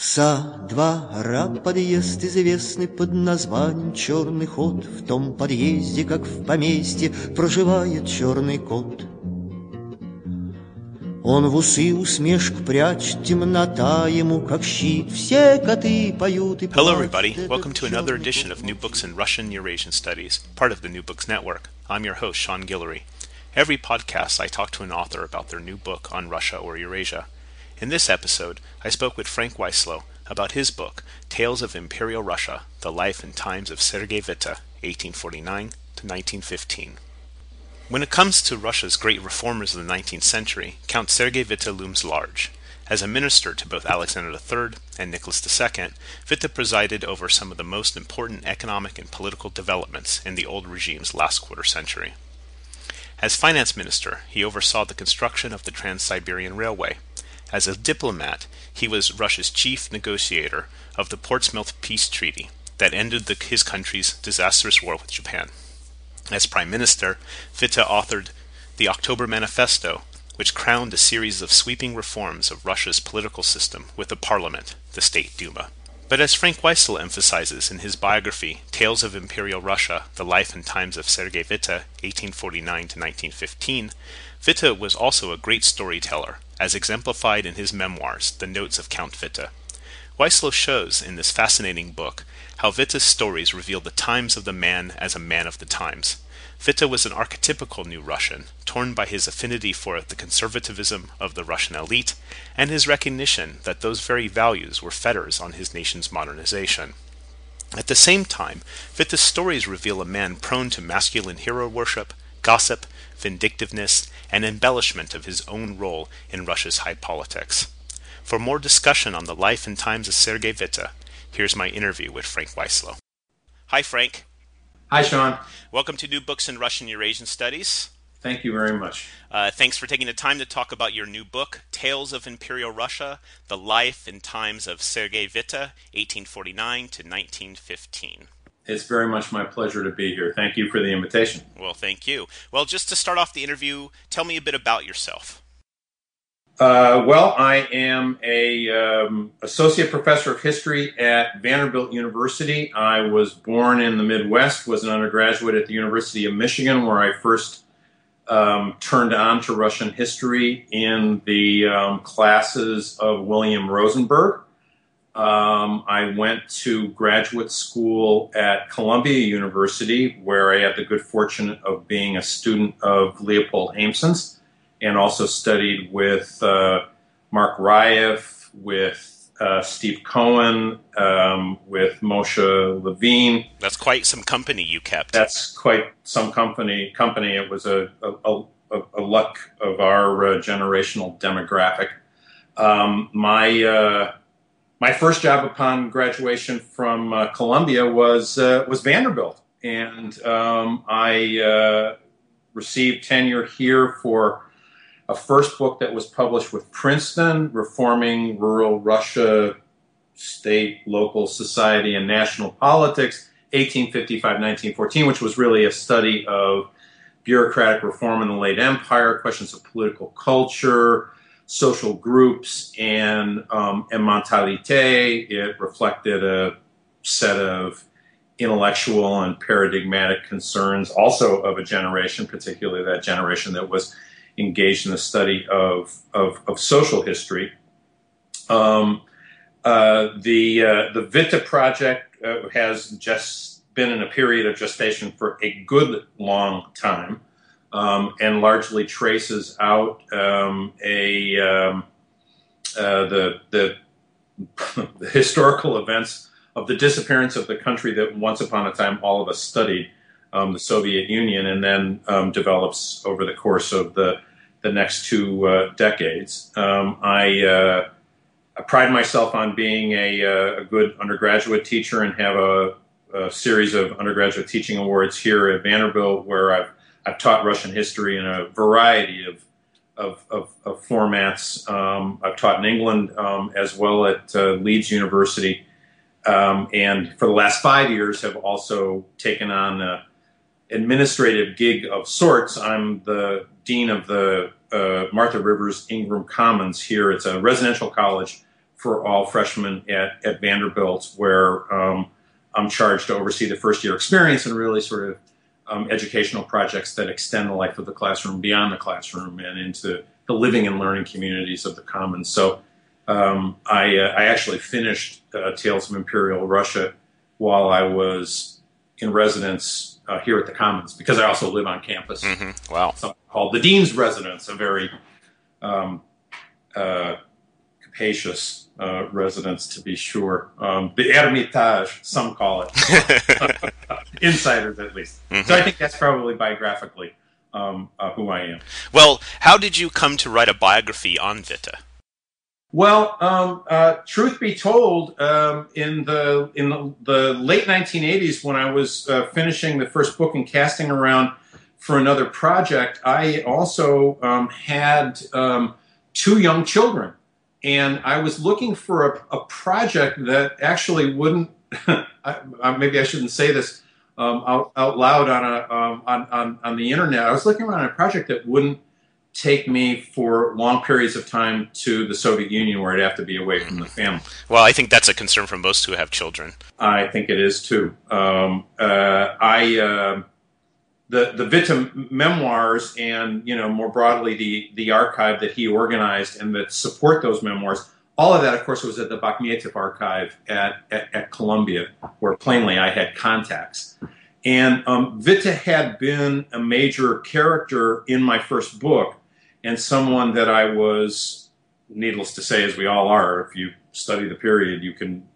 Со двора подъезд известный под названием Черный ход. В том подъезде, как в поместье, проживает черный кот. Он в усы усмешку прячет, темнота ему как щит. Все коты поют и Hello, everybody. Welcome to another edition of New Books in Russian Eurasian Studies, part of the New Books Network. I'm your host, Sean Guillory. Every podcast, I talk to an author about their new book on Russia or Eurasia. In this episode, I spoke with Frank Wcislo about his book, Tales of Imperial Russia The Life and Times of Sergei Witte, 1849 to 1915. When it comes to Russia's great reformers of the 19th century, Count Sergei Witte looms large. As a minister to both Alexander III and Nicholas II, Witte presided over some of the most important economic and political developments in the old regime's last quarter century. As finance minister, he oversaw the construction of the Trans Siberian Railway, as a diplomat, he was Russia's chief negotiator of the Portsmouth Peace Treaty that ended the, his country's disastrous war with Japan. As prime minister, Witte authored the October Manifesto, which crowned a series of sweeping reforms of Russia's political system with a parliament, the State Duma. But as Frank Wcislo emphasizes in his biography, Tales of Imperial Russia, The Life and Times of Sergei Witte, 1849 to 1915, Witte was also a great storyteller as exemplified in his memoirs, The Notes of Count Witte. Wcislo shows in this fascinating book how Witte's stories reveal the times of the man as a man of the times. Witte was an archetypical new Russian, torn by his affinity for the conservatism of the Russian elite and his recognition that those very values were fetters on his nation's modernization. At the same time, Witte's stories reveal a man prone to masculine hero worship, gossip, vindictiveness, and embellishment of his own role in Russia's high politics. For more discussion on the life and times of Sergei Witte, here's my interview with Frank Wcislo. Hi, Frank. Hi, Sean. Welcome to New Books in Russian Eurasian Studies. Thank you very much. Uh, thanks for taking the time to talk about your new book, Tales of Imperial Russia The Life and Times of Sergei Witte, 1849 to 1915. It's very much my pleasure to be here. Thank you for the invitation. Well, thank you. Well, just to start off the interview, tell me a bit about yourself. Uh, well, I am a um, associate professor of history at Vanderbilt University. I was born in the Midwest, was an undergraduate at the University of Michigan, where I first um, turned on to Russian history in the um, classes of William Rosenberg. Um, I went to graduate school at Columbia University, where I had the good fortune of being a student of Leopold Haimson, and also studied with uh, Marc Raeff, with uh, Steve Cohen, um, with Moshe Lewin. That's quite some company you kept. That's quite some company. Company. It was a a, a, a luck of our uh, generational demographic. Um, my uh, my first job upon graduation from uh, Columbia was uh, was Vanderbilt, and um, I uh, received tenure here for a first book that was published with Princeton, Reforming Rural Russia, State, Local Society, and National Politics, 1855-1914, which was really a study of bureaucratic reform in the late empire, questions of political culture, social groups, and um, and mentalité. It reflected a set of intellectual and paradigmatic concerns, also of a generation, particularly that generation that was engaged in the study of of, of social history. Um, uh, the uh, the Witte project uh, has just been in a period of gestation for a good long time um, and largely traces out um, a um, uh, the, the, the historical events of the disappearance of the country that once upon a time all of us studied, um, the Soviet Union, and then um, develops over the course of the the next two uh, decades. Um, I uh, I pride myself on being a, uh, a good undergraduate teacher and have a, a, series of undergraduate teaching awards here at Vanderbilt, where I've I've taught Russian history in a variety of of, of, of formats. Um, I've taught in England um, as well at uh, Leeds University, um, and for the last five years have also taken on an administrative gig of sorts. I'm the dean of the uh, Martha Rivers Ingram Commons here. It's a residential college for all freshmen at, at Vanderbilt, where um, I'm charged to oversee the first year experience and really sort of um, educational projects that extend the life of the classroom beyond the classroom and into the living and learning communities of the Commons. So um, I, uh, I, actually finished uh, Tales of Imperial Russia while I was in residence uh, here at the Commons because I also live on campus. Mm-hmm. Wow. Something called the Dean's Residence, a very um, uh, capacious uh, residence to be sure. Um, the Hermitage, some call it. Insiders, at least. Mm-hmm. So I think that's probably biographically um, uh, who I am. Well, how did you come to write a biography on Witte? Well, um, uh, truth be told, um, in the in the, the, late 1980s, when I was uh, finishing the first book and casting around for another project, I also um, had um, two young children, and I was looking for a, a project that actually wouldn't. I, maybe I shouldn't say this um, out, out, loud on a um, on, on on the internet. I was looking around a project that wouldn't take me for long periods of time to the Soviet Union where I'd have to be away from the family. Well, I think that's a concern for most who have children. I think it is too. Um, uh, I uh, the the Witte memoirs and you know more broadly the the archive that he organized and that support those memoirs. All of that, of course, was at the Bakhmeteff archive at, at, at Columbia, where plainly I had contacts. And um, Witte had been a major character in my first book, and someone that I was, needless to say, as we all are, if you study the period, you can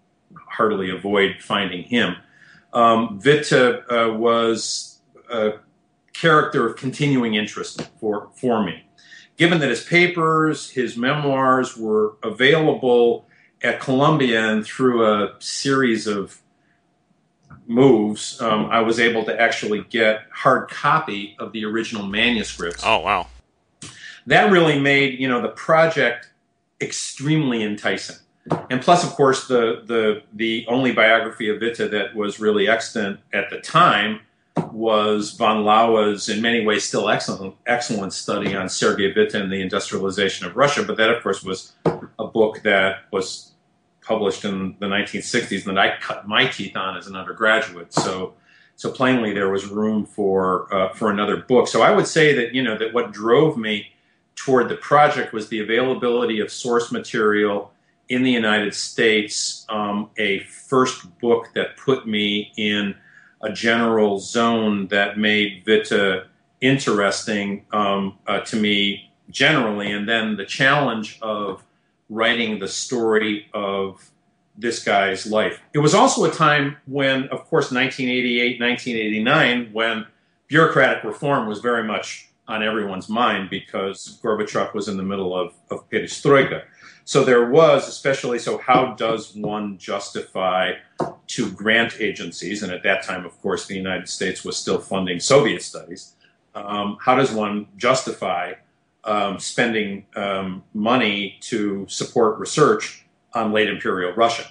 hardly avoid finding him. Um, Witte uh, was a character of continuing interest for, for me. Given that his papers, his memoirs were available at Columbia and through a series of moves, um, I was able to actually get hard copy of the original manuscripts. Oh, wow that really made you know the project extremely enticing. And plus, of course, the the the only biography of Witte that was really extant at the time was von Laue's, in many ways, still excellent excellent study on Sergei Witte and the industrialization of Russia. But that, of course, was a book that was published in the 1960s and that I cut my teeth on as an undergraduate. So, so plainly, there was room for uh, for another book. So I would say that you know that what drove me toward the project was the availability of source material in the United States, um, a first book that put me in a general zone that made Witte interesting um, uh, to me generally, and then the challenge of writing the story of this guy's life. It was also a time when, of course, 1988, 1989, when bureaucratic reform was very much on everyone's mind because Gorbachev was in the middle of, of perestroika. So there was, especially, so how does one justify to grant agencies, and at that time, of course, the United States was still funding Soviet studies, um, how does one justify um, spending um, money to support research on late imperial Russia?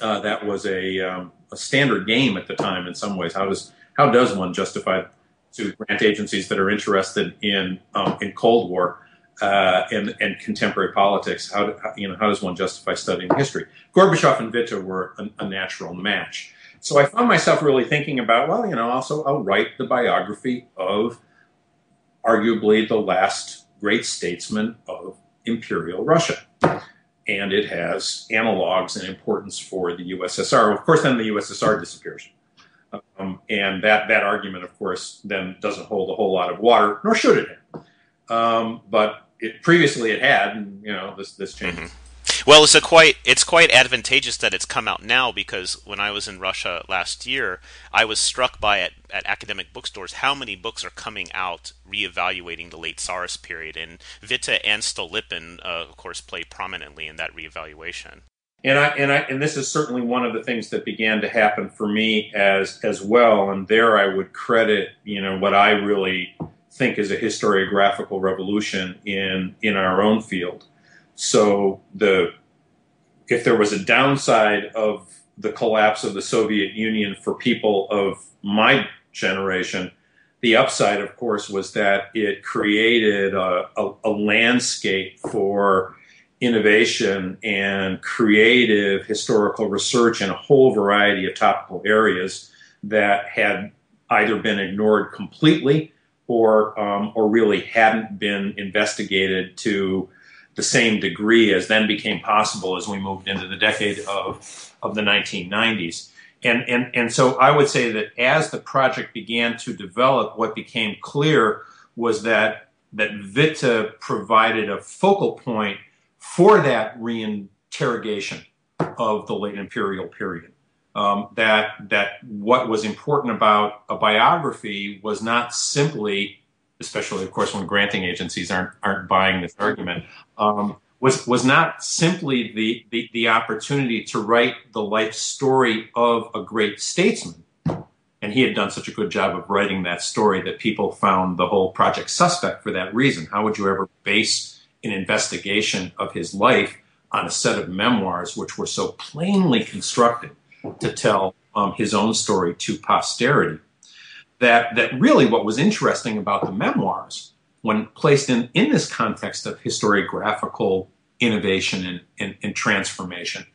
Uh, that was a, um, a standard game at the time in some ways. How does, how does one justify to grant agencies that are interested in um, in Cold War uh, and, and contemporary politics. How, do, how, you know how does one justify studying history? Gorbachev and Witte were a, a, natural match. So I found myself really thinking about well, you know, also I'll write the biography of arguably the last great statesman of imperial Russia. And it has analogs and importance for the USSR. Of course, then the USSR disappears. Um, and that, that argument, of course, then doesn't hold a whole lot of water, nor should it. Um, but it, previously it had, and you know, this, this changes. Mm-hmm. Well, it's a quite it's quite advantageous that it's come out now because when I was in Russia last year, I was struck by at, at academic bookstores how many books are coming out reevaluating the late Tsarist period, and Witte and Stolypin, uh, of course, play prominently in that reevaluation. And I and I and this is certainly one of the things that began to happen for me as as well. And there I would credit, you know, what I really think is a historiographical revolution in in our own field. So the if there was a downside of the collapse of the Soviet Union for people of my generation, the upside, of course, was that it created a, a, a landscape for innovation and creative historical research in a whole variety of topical areas that had either been ignored completely or um, or really hadn't been investigated to the same degree as then became possible as we moved into the decade of of the 1990s. And, and, and so I would say that as the project began to develop, what became clear was that, that Witte provided a focal point for that reinterrogation of the late imperial period. Um, that that what was important about a biography was not simply, especially of course when granting agencies aren't aren't buying this argument, um, was was not simply the, the the opportunity to write the life story of a great statesman, and he had done such a good job of writing that story that people found the whole project suspect for that reason. How would you ever base an investigation of his life on a set of memoirs which were so plainly constructed to tell um, his own story to posterity. That, that really what was interesting about the memoirs, when placed in, in this context of historiographical innovation and, and, and transformation,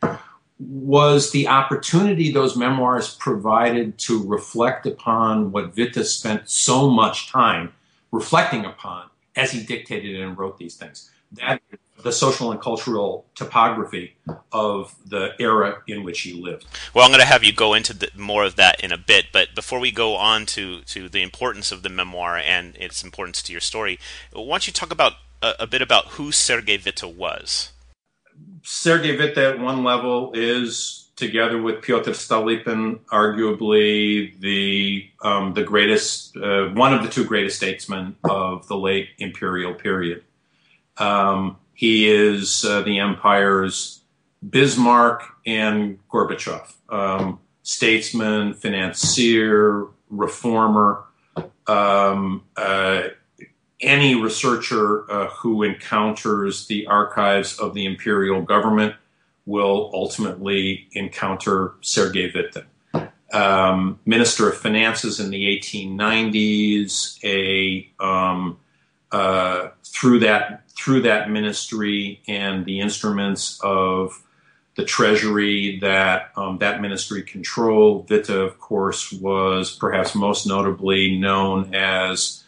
was the opportunity those memoirs provided to reflect upon what Witte spent so much time reflecting upon as he dictated and wrote these things that the social and cultural topography of the era in which he lived. Well, I'm going to have you go into the, more of that in a bit, but before we go on to, to the importance of the memoir and its importance to your story, why don't you talk about a, a bit about who Sergei Witte was? Sergei Witte, at one level, is together with Pyotr Stolypin, arguably the um, the greatest, uh, one of the two greatest statesmen of the late imperial period. Um, he is uh, the empire's Bismarck and Gorbachev, um, statesman, financier, reformer. Um, uh, any researcher uh, who encounters the archives of the imperial government will ultimately encounter Sergei Witte. Um, Minister of Finances in the 1890s, a um, uh, through that through that ministry and the instruments of the treasury that um, that ministry controlled. Witte, of course, was perhaps most notably known as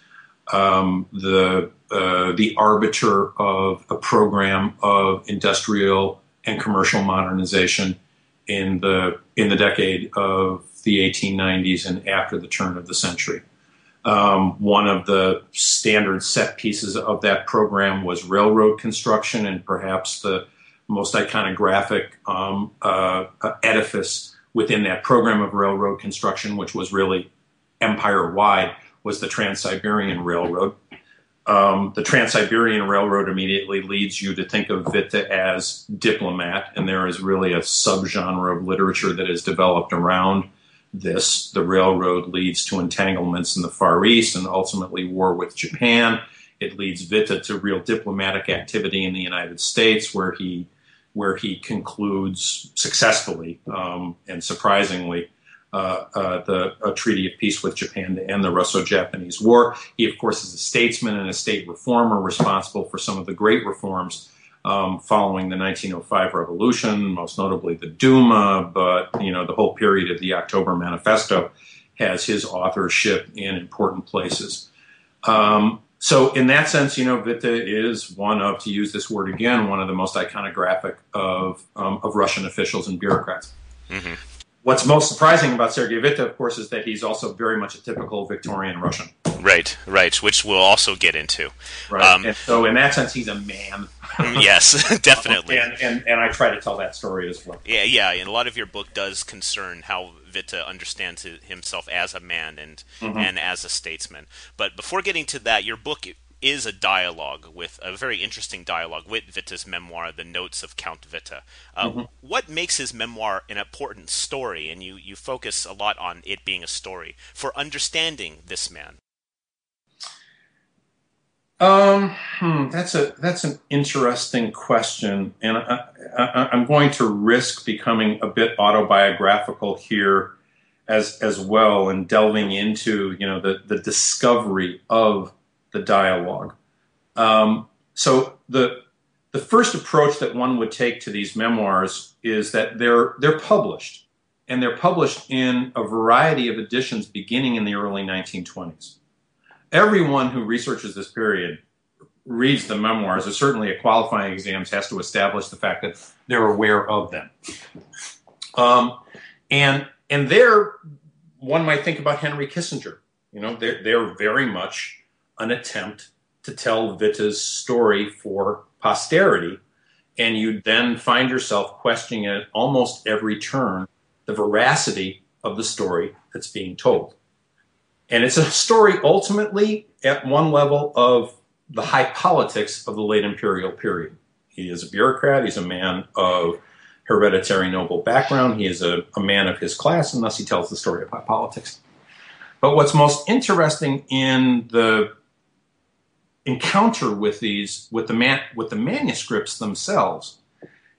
um, the uh, the arbiter of a program of industrial and commercial modernization in the in the decade of the 1890s and after the turn of the century. Um, one of the standard set pieces of that program was railroad construction, and perhaps the most iconographic um, uh, edifice within that program of railroad construction, which was really empire wide, was the Trans Siberian Railroad. Um, the Trans Siberian Railroad immediately leads you to think of Witte as diplomat, and there is really a subgenre of literature that is developed around this, the railroad leads to entanglements in the Far East and ultimately war with Japan. It leads Witte to real diplomatic activity in the United States, where he where he concludes successfully um, and surprisingly uh, uh, the a treaty of peace with Japan to end the Russo-Japanese War. He, of course, is a statesman and a state reformer responsible for some of the great reforms um, following the 1905 revolution, most notably the Duma, but you know the whole period of the October Manifesto has his authorship in important places. Um, so, in that sense, you know, Witte is one of, to use this word again, one of the most iconographic of um, of Russian officials and bureaucrats. Mm-hmm. What's most surprising about Sergei Witte, of course, is that he's also very much a typical Victorian Russian. Right, right, which we'll also get into. Right. Um, and so, in that sense, he's a man. yes, definitely. and, and, and I try to tell that story as well. Yeah, yeah. And a lot of your book does concern how Witte understands himself as a man and mm-hmm. and as a statesman. But before getting to that, your book is a dialogue with a very interesting dialogue with Witte's memoir, The Notes of Count Witte. Uh, mm-hmm. What makes his memoir an important story? And you, you focus a lot on it being a story for understanding this man. Um, hmm, that's a that's an interesting question, and I, am going to risk becoming a bit autobiographical here, as as well, and delving into you know the the discovery of the dialogue. Um, so the the first approach that one would take to these memoirs is that they're they're published, and they're published in a variety of editions beginning in the early 1920s. Everyone who researches this period reads the memoirs, or certainly at qualifying exams, has to establish the fact that they're aware of them. Um, and and there, one might think about Henry Kissinger. You know, they're, they're very much an attempt to tell Witte's story for posterity, and you then find yourself questioning at almost every turn the veracity of the story that's being told. And it's a story ultimately at one level of the high politics of the late imperial period. He is a bureaucrat, he's a man of hereditary noble background, he is a, a man of his class, and thus he tells the story of high politics. But what's most interesting in the encounter with these with the man, with the manuscripts themselves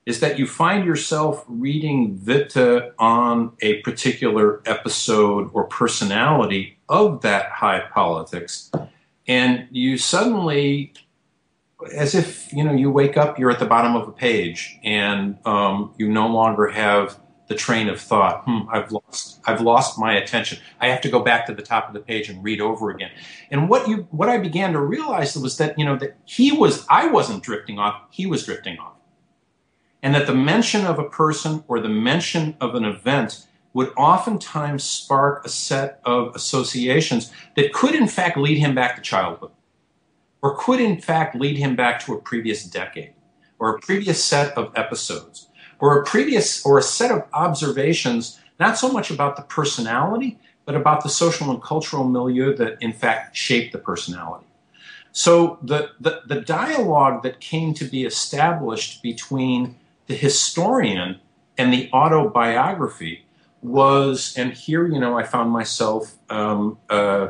is that you find yourself reading Witte on a particular episode or personality of that high politics, and you suddenly, as if you know, you wake up, you're at the bottom of a page, and um, you no longer have the train of thought. Hmm, I've lost. I've lost my attention. I have to go back to the top of the page and read over again. And what you, what I began to realize was that you know that he was. I wasn't drifting off. He was drifting off. And that the mention of a person or the mention of an event would oftentimes spark a set of associations that could, in fact, lead him back to childhood, or could, in fact, lead him back to a previous decade or a previous set of episodes or a previous or a set of observations, not so much about the personality, but about the social and cultural milieu that in fact shaped the personality. So the, the, the dialogue that came to be established between the historian and the autobiography was, and here, you know, I found myself um, uh,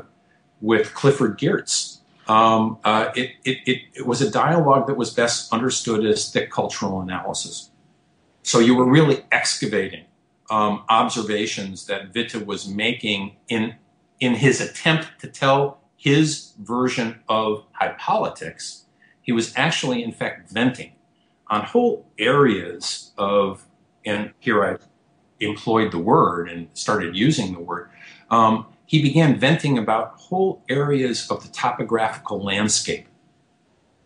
with Clifford Geertz. Um, uh, it, it, it, it was a dialogue that was best understood as thick cultural analysis. So you were really excavating um, observations that Witte was making in in his attempt to tell his version of high politics. He was actually, in fact, venting on whole areas of, and here I employed the word and started using the word. Um, he began venting about whole areas of the topographical landscape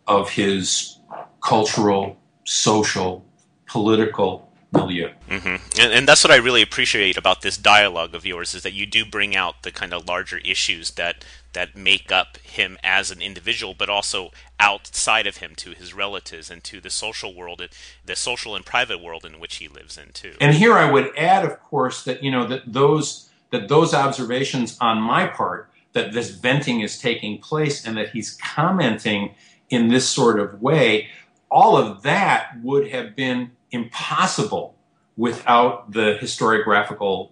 of his cultural, social, political milieu. Mm-hmm. And, and, that's what I really appreciate about this dialogue of yours is that you do bring out the kind of larger issues that that make up him as an individual, but also outside of him to his relatives and to the social world, the social and private world in which he lives in too. And here I would add, of course, that you know that those that those observations on my part that this venting is taking place and that he's commenting in this sort of way, all of that would have been impossible without the historiographical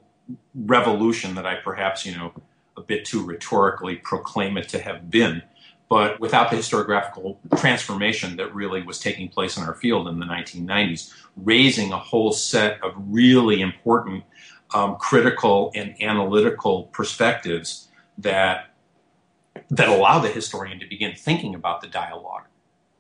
revolution that I perhaps, you know, a bit too rhetorically proclaim it to have been, but without the historiographical transformation that really was taking place in our field in the 1990s, raising a whole set of really important um, critical and analytical perspectives that that allow the historian to begin thinking about the dialogue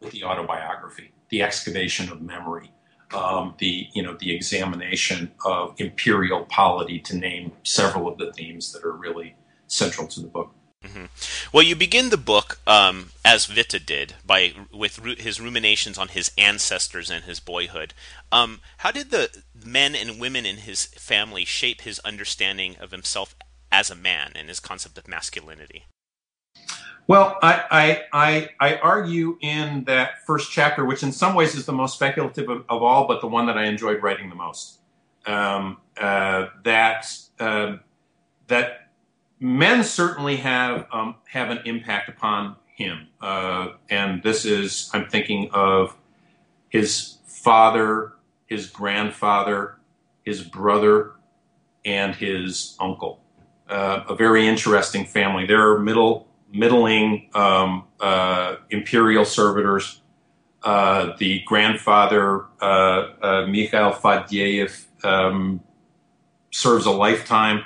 with the autobiography, the excavation of memory, um, the you know the examination of imperial polity, to name several of the themes that are really central to the book. Mm-hmm. Well, you begin the book um, as Witte did by with ru- his ruminations on his ancestors and his boyhood. Um, how did the men and women in his family shape his understanding of himself as a man and his concept of masculinity? Well, I, I, I, I, argue in that first chapter, which in some ways is the most speculative of, of all, but the one that I enjoyed writing the most, um, uh, that uh, that men certainly have um, have an impact upon him, uh, and this is I'm thinking of his father, his grandfather, his brother, and his uncle. Uh, a very interesting family. They're middle middling um, uh, imperial servitors. Uh, the grandfather, uh, uh Mikhail Fadeev, um, serves a lifetime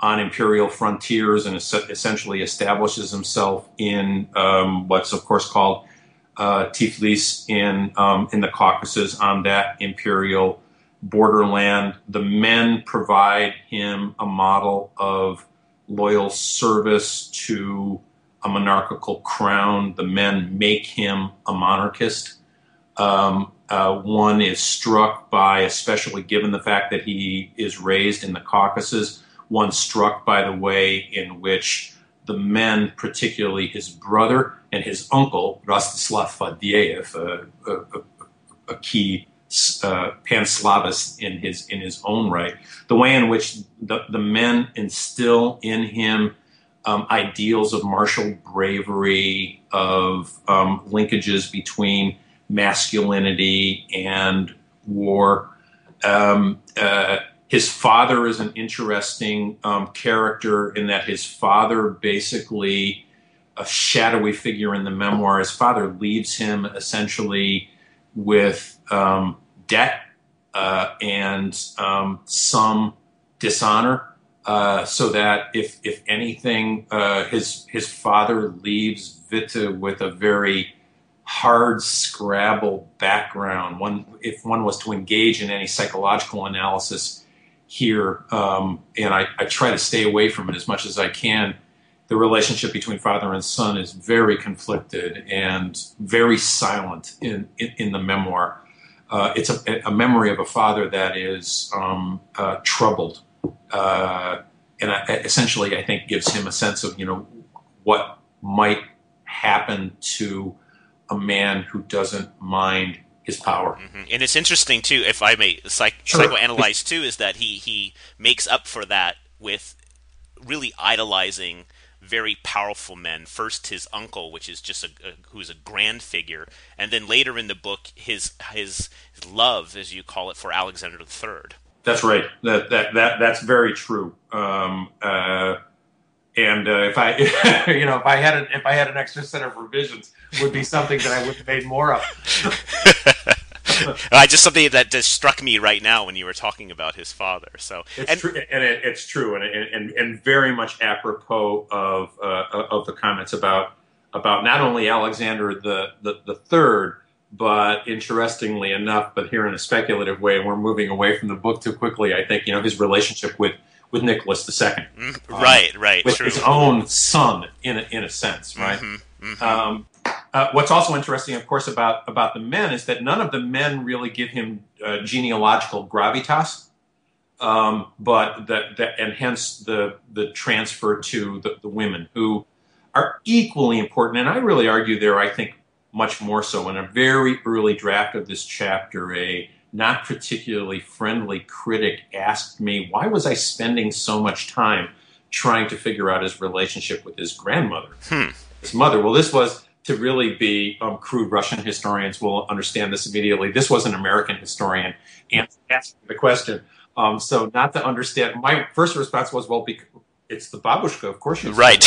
on imperial frontiers and essentially establishes himself in um, what's, of course, called uh, Tiflis in um, in the Caucasus on that imperial borderland. The men provide him a model of loyal service to a monarchical crown. The men make him a monarchist. Um, uh, one is struck by, especially given the fact that he is raised in the Caucasus, one struck by the way in which the men, particularly his brother and his uncle, Rostislav Fadeev, a, a, a key uh, pan-Slavist in his in his own right, the way in which the, the men instill in him um, ideals of martial bravery, of um, linkages between masculinity and war. Um, uh, his father is an interesting um, character in that his father basically a shadowy figure in the memoir. His father leaves him essentially with um, debt uh, and um, some dishonor uh, so that if if anything, uh, his his father leaves Witte with a very hard scrabble background. One, if one was to engage in any psychological analysis here, um, and I, I, try to stay away from it as much as I can. The relationship between father and son is very conflicted and very silent in in, in the memoir. Uh, it's a, a, memory of a father that is um, uh, troubled uh, and I, essentially, I think gives him a sense of you know what might happen to a man who doesn't mind his power. Mm-hmm. And it's interesting too, if I may psych- sure. psychoanalyze too, is that he he makes up for that with really idolizing very powerful men. First, his uncle, which is just a, a, who's a grand figure, and then later in the book, his his love, as you call it, for Alexander III. That's right. That that that that's very true. Um, uh, and uh, if I, you know, if I had an if I had an extra set of revisions, would be something that I would have made more of. uh, just something that just struck me right now when you were talking about his father. So it's and, true, and it, it's true, and, and and very much apropos of uh, of the comments about about not only Alexander the the, the third but interestingly enough, but here in a speculative way, we're moving away from the book too quickly. I think you know his relationship with with Nicholas II, mm, um, right, right, with true. his own son in a, in a sense, right. Mm-hmm, mm-hmm. Um, uh, what's also interesting, of course, about about the men is that none of the men really give him uh, genealogical gravitas, um, but that, that and hence the the transfer to the, the women who are equally important. And I really argue there. I think much more so. In a very early draft of this chapter, a not particularly friendly critic asked me, why was I spending so much time trying to figure out his relationship with his grandmother? Hmm. His mother. Well, this was to really be um, crude Russian historians will understand this immediately. This was an American historian asking the question. Um, so, not to understand, my first response was, well, it's the babushka, of course. Right.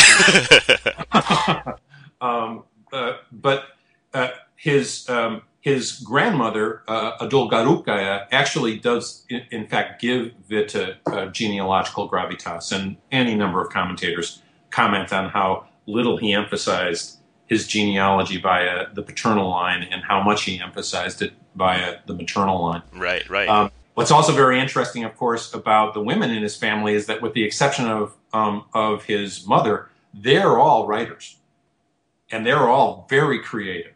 um, uh, but uh, his um, his grandmother uh, a Dolgorukaya actually does in, in, fact give Witte uh, genealogical gravitas, and any number of commentators comment on how little he emphasized his genealogy via the paternal line and how much he emphasized it via the maternal line. Right, right. Um, what's also very interesting, of course, about the women in his family is that, with the exception of um, of his mother, they're all writers. And they're all very creative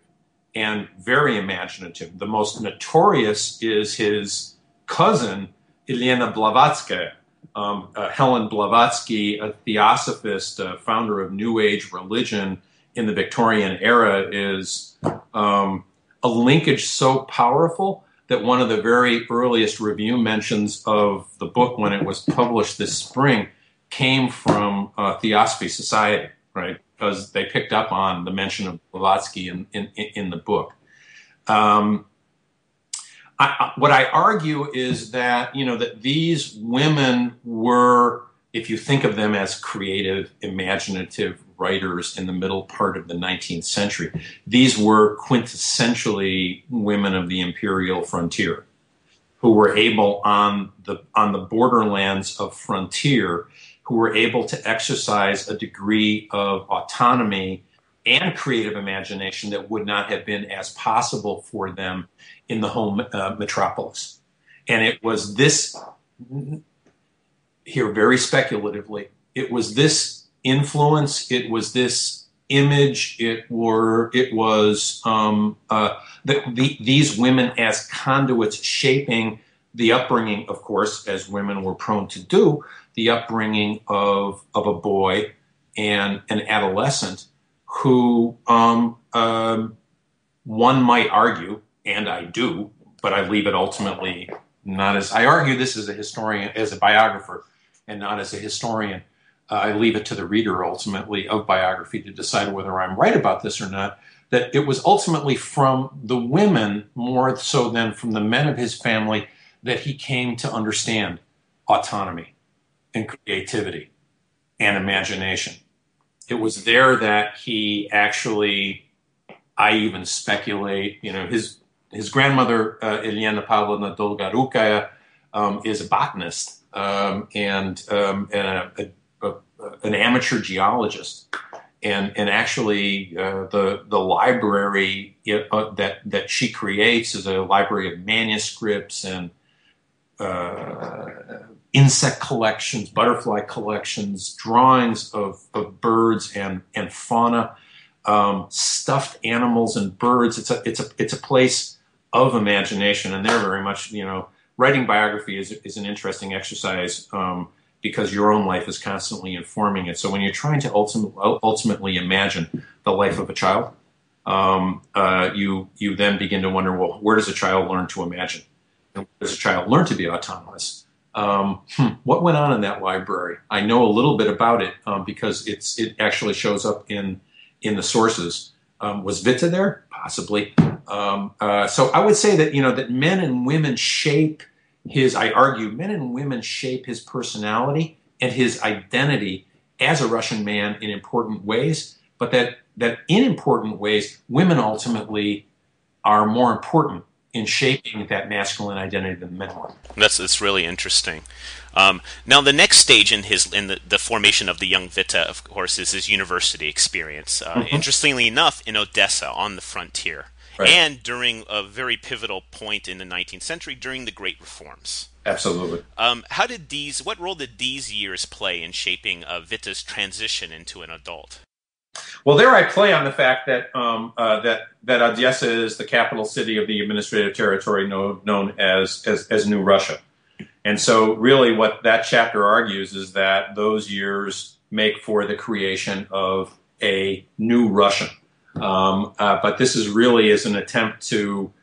and very imaginative. The most notorious is his cousin, Elena Blavatsky, um, uh, Helen Blavatsky, a theosophist, uh, founder of New Age religion in the Victorian era, is um, a linkage so powerful that one of the very earliest review mentions of the book when it was published this spring came from uh, Theosophy Society, right? Because they picked up on the mention of Blavatsky in, in, in the book. Um, I, what I argue is that you know that these women were, if you think of them as creative, imaginative writers in the middle part of the 19th century, these were quintessentially women of the imperial frontier, who were able on the on the borderlands of frontier, who were able to exercise a degree of autonomy and creative imagination that would not have been as possible for them in the home uh, metropolis. And it was this, here very speculatively, it was this influence, it was this image, it were it was um, uh, the, the, these women as conduits shaping the upbringing, of course, as women were prone to do, the upbringing of of a boy and an adolescent who um, um, one might argue and I do, but I leave it ultimately not as I argue this as a historian, as a biographer, and not as a historian. Uh, I leave it to the reader ultimately of biography to decide whether I'm right about this or not. That it was ultimately from the women more so than from the men of his family that he came to understand autonomy and creativity and imagination. It was there that he actually, I even speculate, you know, his his grandmother, uh, Elena Pavlovna Dolgorukaya um, is a botanist um, and, um, and a, a, a, an amateur geologist. And, and actually, uh, the, the library uh, that, that she creates is a library of manuscripts and insect collections, butterfly collections, drawings of, of birds and, and fauna, um, stuffed animals and birds. It's a, it's a, it's a place of imagination, and they're very much, you know, writing biography is, is an interesting exercise um, because your own life is constantly informing it. So when you're trying to ultimate, ultimately imagine the life of a child, um, uh, you you then begin to wonder, well, where does a child learn to imagine? Does a child learn to be autonomous? Um, hmm, what went on in that library? I know a little bit about it um, because it's it actually shows up in in the sources. Um, was Witte there? Possibly. Um, uh, so I would say that you know that men and women shape his. I argue men and women shape his personality and his identity as a Russian man in important ways, but that that in important ways, women ultimately are more important in shaping that masculine identity than the men were. That's that's really interesting. Um, now, the next stage in his in the, the, formation of the young Witte, of course, is his university experience. Uh, mm-hmm. Interestingly enough, in Odessa on the frontier, right. and during a very pivotal point in the 19th century during the Great Reforms. Absolutely. Um, how did these? What role did these years play in shaping uh, Witte's transition into an adult? Well, there I play on the fact that um, uh, that that Odessa is the capital city of the administrative territory known, known as, as as New Russia. And so, really, what that chapter argues is that those years make for the creation of a new Russian. Um, uh, but this is really is an attempt to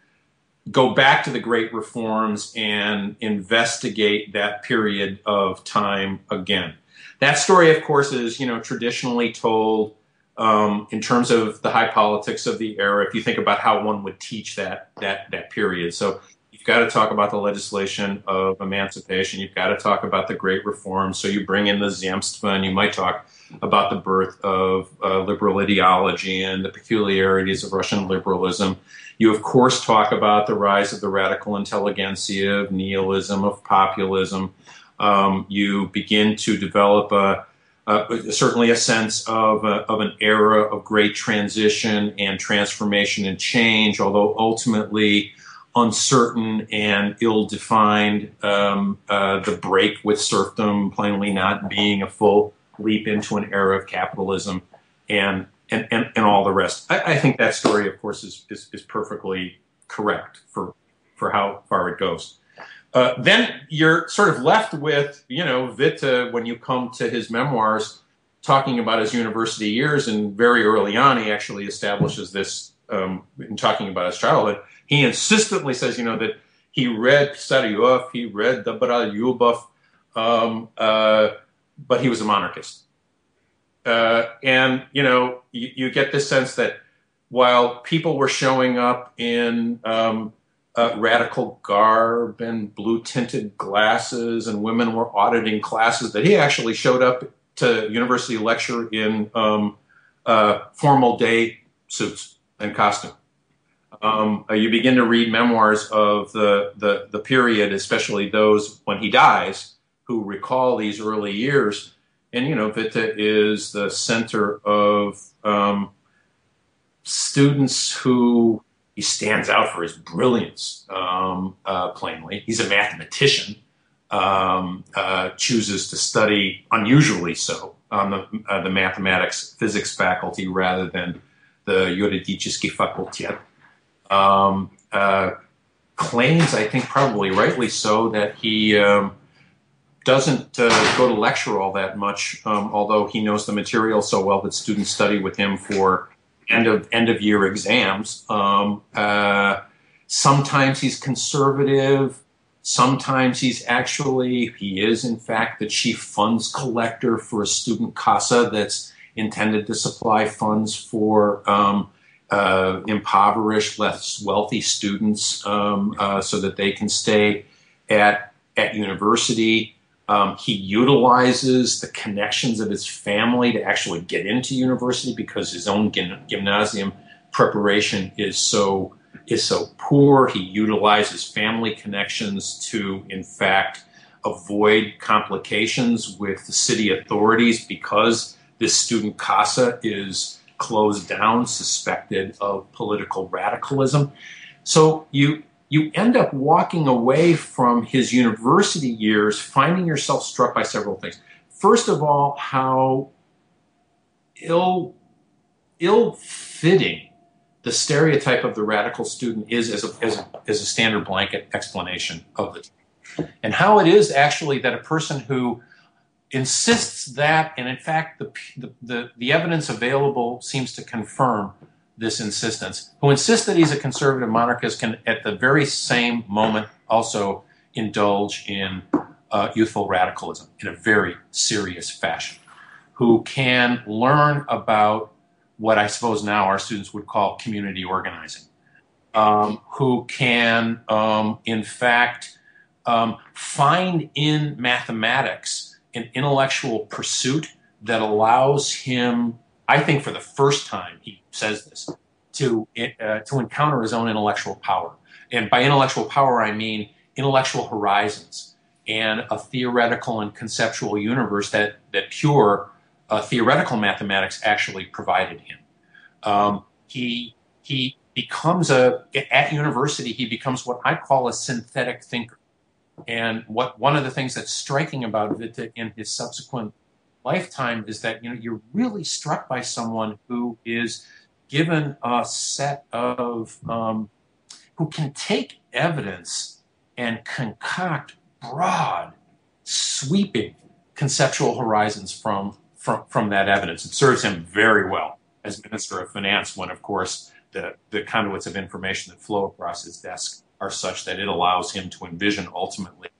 go back to the great reforms and investigate that period of time again. That story, of course, is you know traditionally told um, in terms of the high politics of the era. If you think about how one would teach that that that period, so you've got to talk about the legislation of emancipation. You've got to talk about the great reforms. So you bring in the Zemstva and you might talk about the birth of uh, liberal ideology and the peculiarities of Russian liberalism. You, of course, talk about the rise of the radical intelligentsia, of nihilism, of populism. Um, you begin to develop a, a, certainly a sense of, a, of an era of great transition and transformation and change, although ultimately uncertain and ill-defined. Um, uh, the break with serfdom plainly not being a full leap into an era of capitalism and and, and, and all the rest. I, I think that story, of course, is, is, is perfectly correct for for how far it goes. Uh, then you're sort of left with, you know, Witte when you come to his memoirs, talking about his university years, and very early on, he actually establishes this um, in talking about his childhood. He insistently says, you know, that he read Pisaryov, he read Dobrolyubov, Lyubov, um, uh, but he was a monarchist. Uh, and, you know, you, you, get this sense that while people were showing up in um, uh, radical garb and blue tinted glasses, and women were auditing classes, that he actually showed up to university lecture in um, uh, formal day suits and costume. Um, uh, you begin to read memoirs of the, the, the period, especially those when he dies, who recall these early years. And you know, Witte is the center of um, students who he stands out for his brilliance, um, uh, plainly. He's a mathematician, um, uh, chooses to study, unusually so, on the, uh, the mathematics physics faculty rather than the Juridische Fakultät. Um, uh, claims, I think, probably rightly so, that he um, doesn't uh, go to lecture all that much, um, although he knows the material so well that students study with him for end of end of year exams. Um, uh, sometimes he's conservative. Sometimes he's actually he is in fact the chief funds collector for a student kassa that's intended to supply funds for um, uh, impoverished, less wealthy students um, uh, so that they can stay at at university. Um, he utilizes the connections of his family to actually get into university because his own gymnasium preparation is so is so poor. He utilizes family connections to, in fact, avoid complications with the city authorities because this student kassa is closed down, suspected of political radicalism. So you you end up walking away from his university years finding yourself struck by several things. First of all, how ill ill fitting the stereotype of the radical student is as a, as a, as a standard blanket explanation of it. And how it is actually that a person who insists that, and in fact, the, the, the, the evidence available seems to confirm this insistence, who insists that he's a conservative monarchist, can at the very same moment also indulge in uh, youthful radicalism in a very serious fashion, who can learn about what I suppose now our students would call community organizing, um, who can, um, in fact, um, find in mathematics an intellectual pursuit that allows him, I think for the first time, he says this, to, uh, to encounter his own intellectual power. And by intellectual power, I mean intellectual horizons and a theoretical and conceptual universe that, that pure uh, theoretical mathematics actually provided him. Um, he, he becomes a, at university, he becomes what I call a synthetic thinker. And what one of the things that's striking about Witte in his subsequent lifetime is that you know you're really struck by someone who is given a set of um, who can take evidence and concoct broad, sweeping conceptual horizons from from from that evidence. It serves him very well as Minister of Finance when, of course, the the conduits of information that flow across his desk are such that it allows him to envision ultimately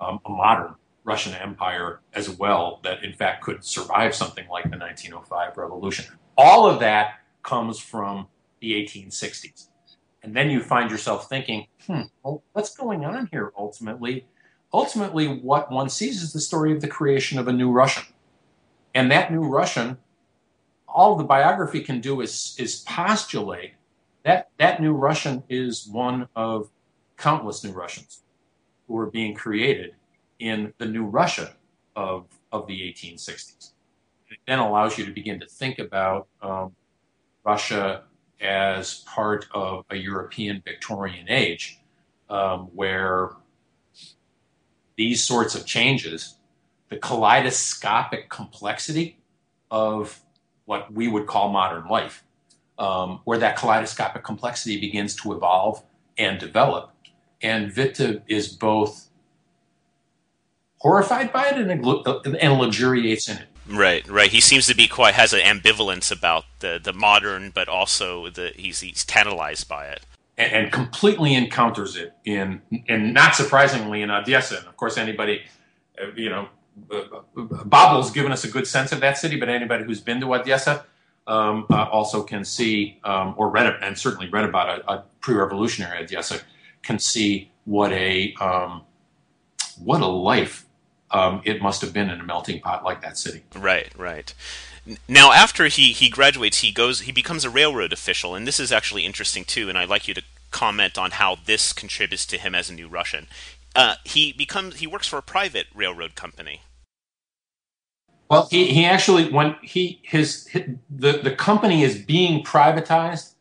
um, a modern Russian Empire as well that in fact could survive something like the 1905 revolution. All of that comes from the 1860s. And then you find yourself thinking, hmm, well, what's going on here ultimately? Ultimately, what one sees is the story of the creation of a new Russian. And that new Russian, all the biography can do is, is postulate that that new Russian is one of countless new Russians who are being created in the new Russia of, of the 1860s. It then allows you to begin to think about um, Russia as part of a European Victorian age, um, where these sorts of changes the kaleidoscopic complexity of what we would call modern life, um, where that kaleidoscopic complexity begins to evolve and develop. And Witte is both horrified by it and, and luxuriates in it. Right, right. He seems to be quite has an ambivalence about the the modern, but also the he's he's tantalized by it, and, and completely encounters it in and not surprisingly in Odessa. And of course, anybody, uh, you know, uh, given us a good sense of that city, but anybody who's been to Odessa um, uh, also can see um, or read and certainly read about a, a pre-revolutionary Odessa can see what a um, what a life um, it must have been in a melting pot like that city. Right, right. Now, after he, he graduates, he goes he becomes a railroad official, and this is actually interesting too. And I'd like you to comment on how this contributes to him as a new Russian. Uh, he becomes he works for a private railroad company. Well, he, he actually when he his, his the the company is being privatized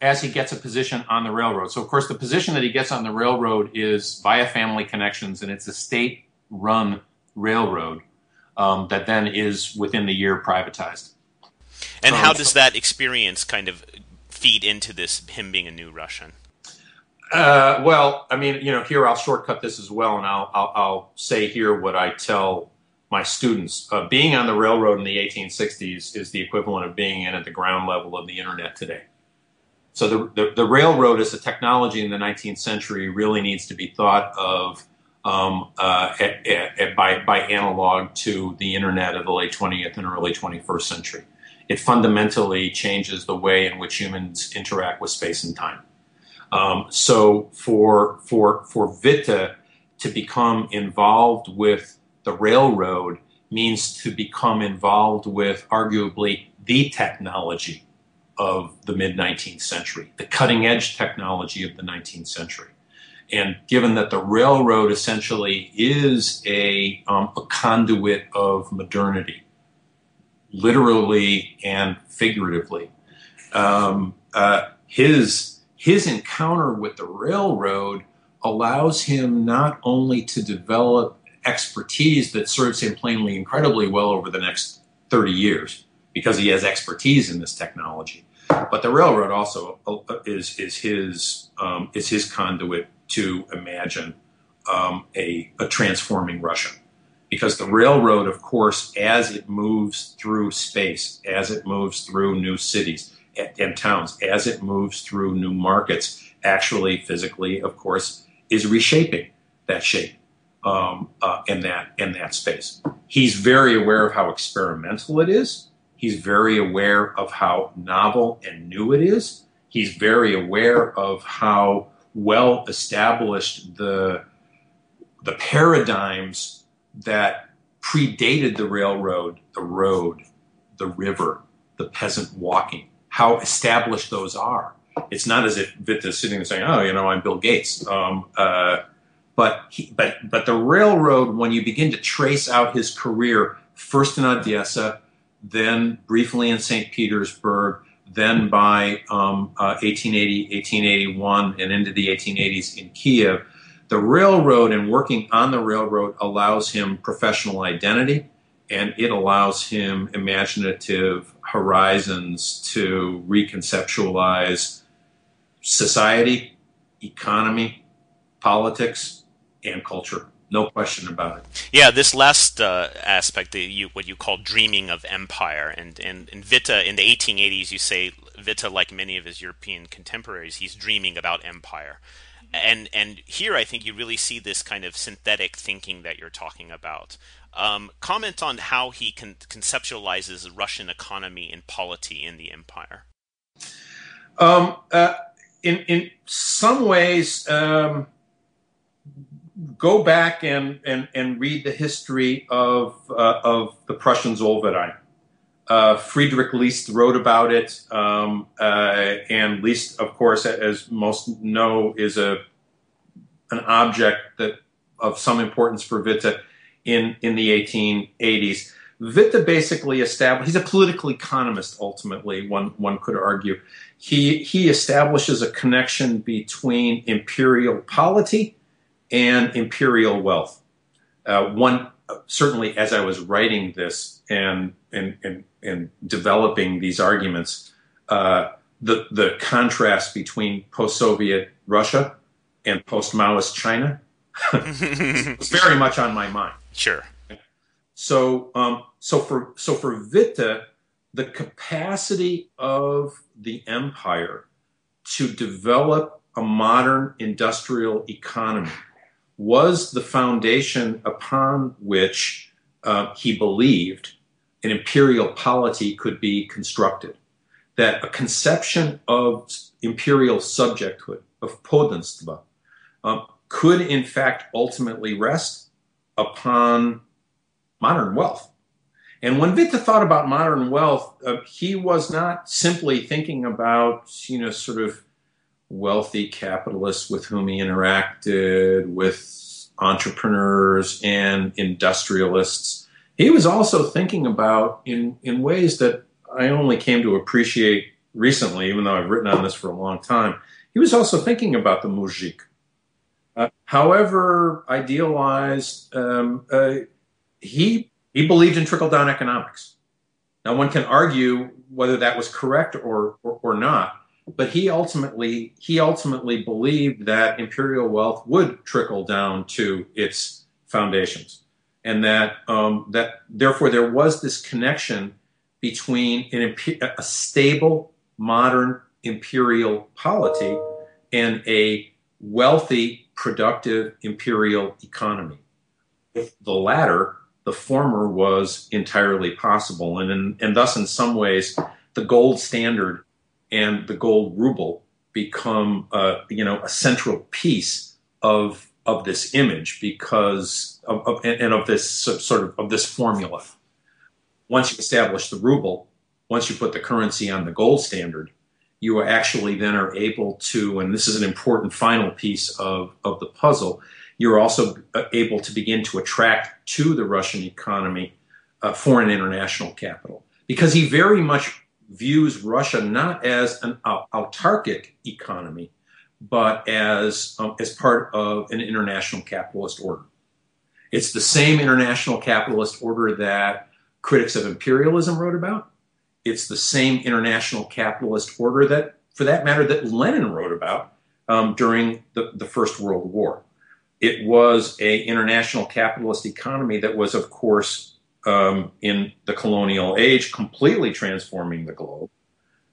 as he gets a position on the railroad. So, of course, the position that he gets on the railroad is via family connections, and it's a state run railroad um, that then is within the year privatized. And um, how does that experience kind of feed into this him being a new Russian? Uh, well, I mean, you know, here I'll shortcut this as well, and I'll I'll, I'll say here what I tell my students. Uh, being on the railroad in the 1860s is the equivalent of being in at the ground level of the internet today. So the, the, the railroad as a technology in the 19th century really needs to be thought of um, uh, at, at, by, by analog to the internet of the late 20th and early 21st century. It fundamentally changes the way in which humans interact with space and time. Um, so for, for, for Witte to become involved with the railroad means to become involved with arguably the technology of the mid 19th century, the cutting edge technology of the 19th century. And given that the railroad essentially is a, um, a conduit of modernity, literally and figuratively, um, uh, his, his encounter with the railroad allows him not only to develop expertise that serves him plainly incredibly well over the next 30 years because he has expertise in this technology, but the railroad also uh, is is his um, is his conduit to imagine um, a, a transforming Russia. Because the railroad, of course, as it moves through space, as it moves through new cities and, and towns, as it moves through new markets, actually, physically, of course, is reshaping that shape um, uh, in that in that space. He's very aware of how experimental it is. He's very aware of how novel and new it is. He's very aware of how well established the the paradigms that predated the railroad, the road, the river, the peasant walking, how established those are. It's not as if Witte sitting there saying, "Oh, you know, I'm Bill Gates." Um, uh, but he, but but the railroad, when you begin to trace out his career, first in Odessa, then briefly in St. Petersburg, then by um, uh, 1880, 1881, and into the 1880s in Kiev, the railroad and working on the railroad allows him professional identity and it allows him imaginative horizons to reconceptualize society, economy, politics, and culture. No question about it. Yeah, this last uh, aspect, that you, what you call dreaming of empire, and, and, and Witte in the 1880s, you say Witte, like many of his European contemporaries, he's dreaming about empire. And and here, I think you really see this kind of synthetic thinking that you're talking about. Um, comment on how he con- conceptualizes Russian economy and polity in the empire. Um, uh, in in some ways, um, go back and, and, and read the history of, uh, of the Prussian Zollverein. Uh, Friedrich List wrote about it, um, uh, and List, of course, as most know, is a an object that of some importance for Witte in in the 1880s. Witte basically established. He's a political economist. Ultimately, one one could argue, he he establishes a connection between imperial polity and imperial wealth. Uh, one certainly as I was writing this and and and, and developing these arguments, uh, the the contrast between post-Soviet Russia and post-Maoist China was very much on my mind. Sure. So um, so for so for Witte, the capacity of the empire to develop a modern industrial economy was the foundation upon which uh, he believed an imperial polity could be constructed. That a conception of imperial subjecthood, of poddanstva, um, could in fact ultimately rest upon modern wealth. And when Witte thought about modern wealth, uh, he was not simply thinking about, you know, sort of wealthy capitalists with whom he interacted, with entrepreneurs and industrialists. He was also thinking about in, in ways that I only came to appreciate recently, even though I've written on this for a long time. He was also thinking about the mujik. Uh, however idealized, um, uh, he he believed in trickle down economics. Now, one can argue whether that was correct or, or, or not, but he ultimately he ultimately believed that imperial wealth would trickle down to its foundations, and that um, that therefore there was this connection between an, a stable modern imperial polity and a wealthy, productive imperial economy. If The latter, the former, was entirely possible, and in, and thus in some ways the gold standard and the gold ruble become uh, you know a central piece of of this image because of, of, and of this sort of of this formula. Once you establish the ruble, once you put the currency on the gold standard, you actually then are able to, and this is an important final piece of, of the puzzle, you're also uh, able to begin to attract to the Russian economy uh, foreign international capital. Because he very much views Russia not as an autarkic economy, but as, um, as part of an international capitalist order. It's the same international capitalist order that critics of imperialism wrote about. It's the same international capitalist order that, for that matter, that Lenin wrote about um, during the, the First World War. It was a international capitalist economy that was, of course, um, in the colonial age, completely transforming the globe.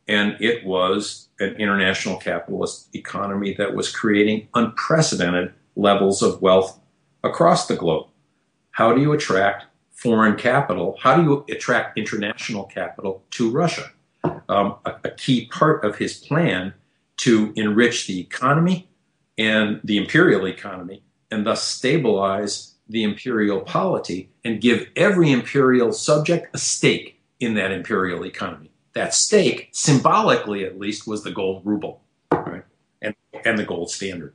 And it was an international capitalist economy that was creating unprecedented levels of wealth across the globe. How do you attract foreign capital? How do you attract international capital to Russia? Um, a, a key part of his plan to enrich the economy and the imperial economy and thus stabilize the imperial polity and give every imperial subject a stake in that imperial economy. That stake, symbolically at least, was the gold ruble, right? And and the gold standard.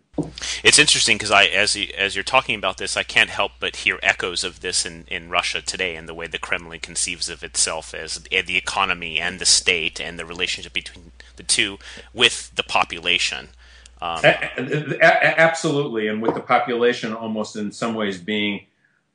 It's interesting because I, as you, as you're talking about this, I can't help but hear echoes of this in, in Russia today, and the way the Kremlin conceives of itself as the economy and the state, and the relationship between the two with the population. Um, a- a- absolutely, and with the population almost in some ways being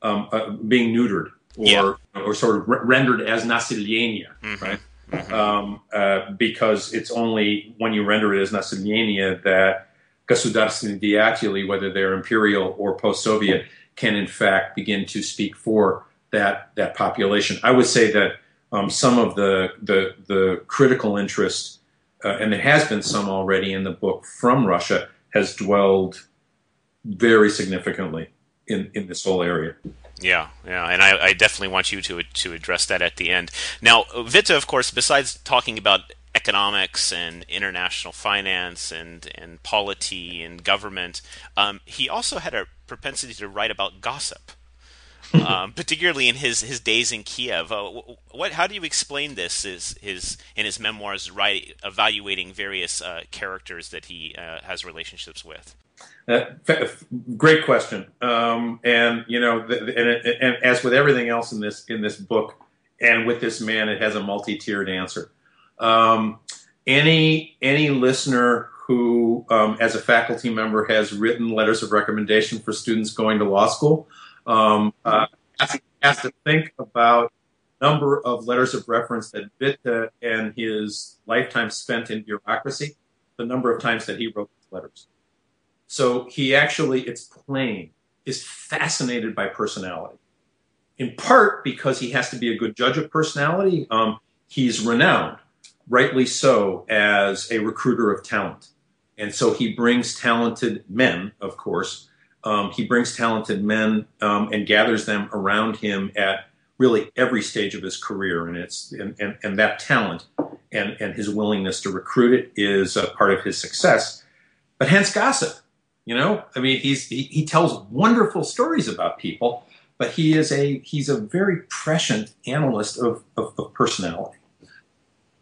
um, uh, being neutered or yeah. or sort of re- rendered as nasilenia, mm-hmm. right? Mm-hmm. Um, uh, because it's only when you render it as nasilenia that государственные деятели, whether they're imperial or post-Soviet, can in fact begin to speak for that that population. I would say that um, some of the the, the critical interest uh, and there has been some already in the book from Russia, has dwelled very significantly in, in this whole area. Yeah, yeah, and I, I, definitely want you to to address that at the end. Now, Witte, of course, besides talking about economics and international finance and and polity and government, um, he also had a propensity to write about gossip um, particularly in his, his days in Kiev. Uh, what how do you explain this? Is his in his memoirs, right, evaluating various uh, characters that he uh, has relationships with. Uh, great question, um, and you know, the, and, and, as with everything else in this in this book, and with this man, it has a multi-tiered answer. Um, any any listener who, um, as a faculty member, has written letters of recommendation for students going to law school um, uh, has to think about number of letters of reference that Witte and his lifetime spent in bureaucracy, the number of times that he wrote letters. So he actually, it's plain, is fascinated by personality. In part because he has to be a good judge of personality. Um, he's renowned, rightly so, as a recruiter of talent. And so he brings talented men, of course. Um, he brings talented men um, and gathers them around him at really every stage of his career. And it's and, and, and that talent and, and his willingness to recruit it is part of his success. But hence gossip. You know, I mean, he's he, he tells wonderful stories about people, but he is a he's a very prescient analyst of, of, of personality.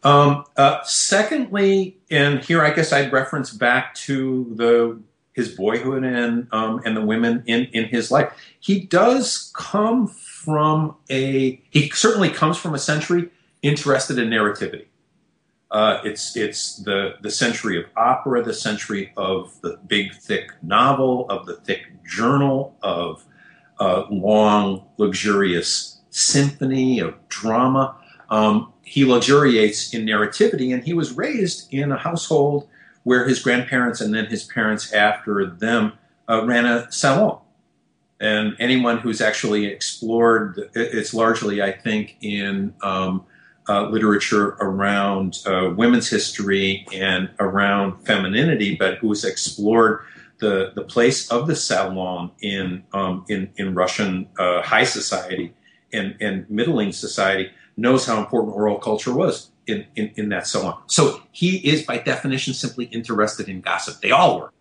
Um, uh, secondly, and here I guess I'd reference back to the his boyhood and um, and the women in in his life. He does come from a he certainly comes from a century interested in narrativity. Uh, it's it's the the century of opera, the century of the big thick novel, of the thick journal, of uh, long luxurious symphony of drama. Um, he luxuriates in narrativity, and he was raised in a household where his grandparents and then his parents after them uh, ran a salon. And anyone who's actually explored, it's largely, I think, in um, uh, literature around uh, women's history and around femininity, but who's explored the, the place of the salon in, um, in, in Russian uh, high society and, and middling society knows how important oral culture was in, in, in that salon. So he is, by definition, simply interested in gossip. They all were,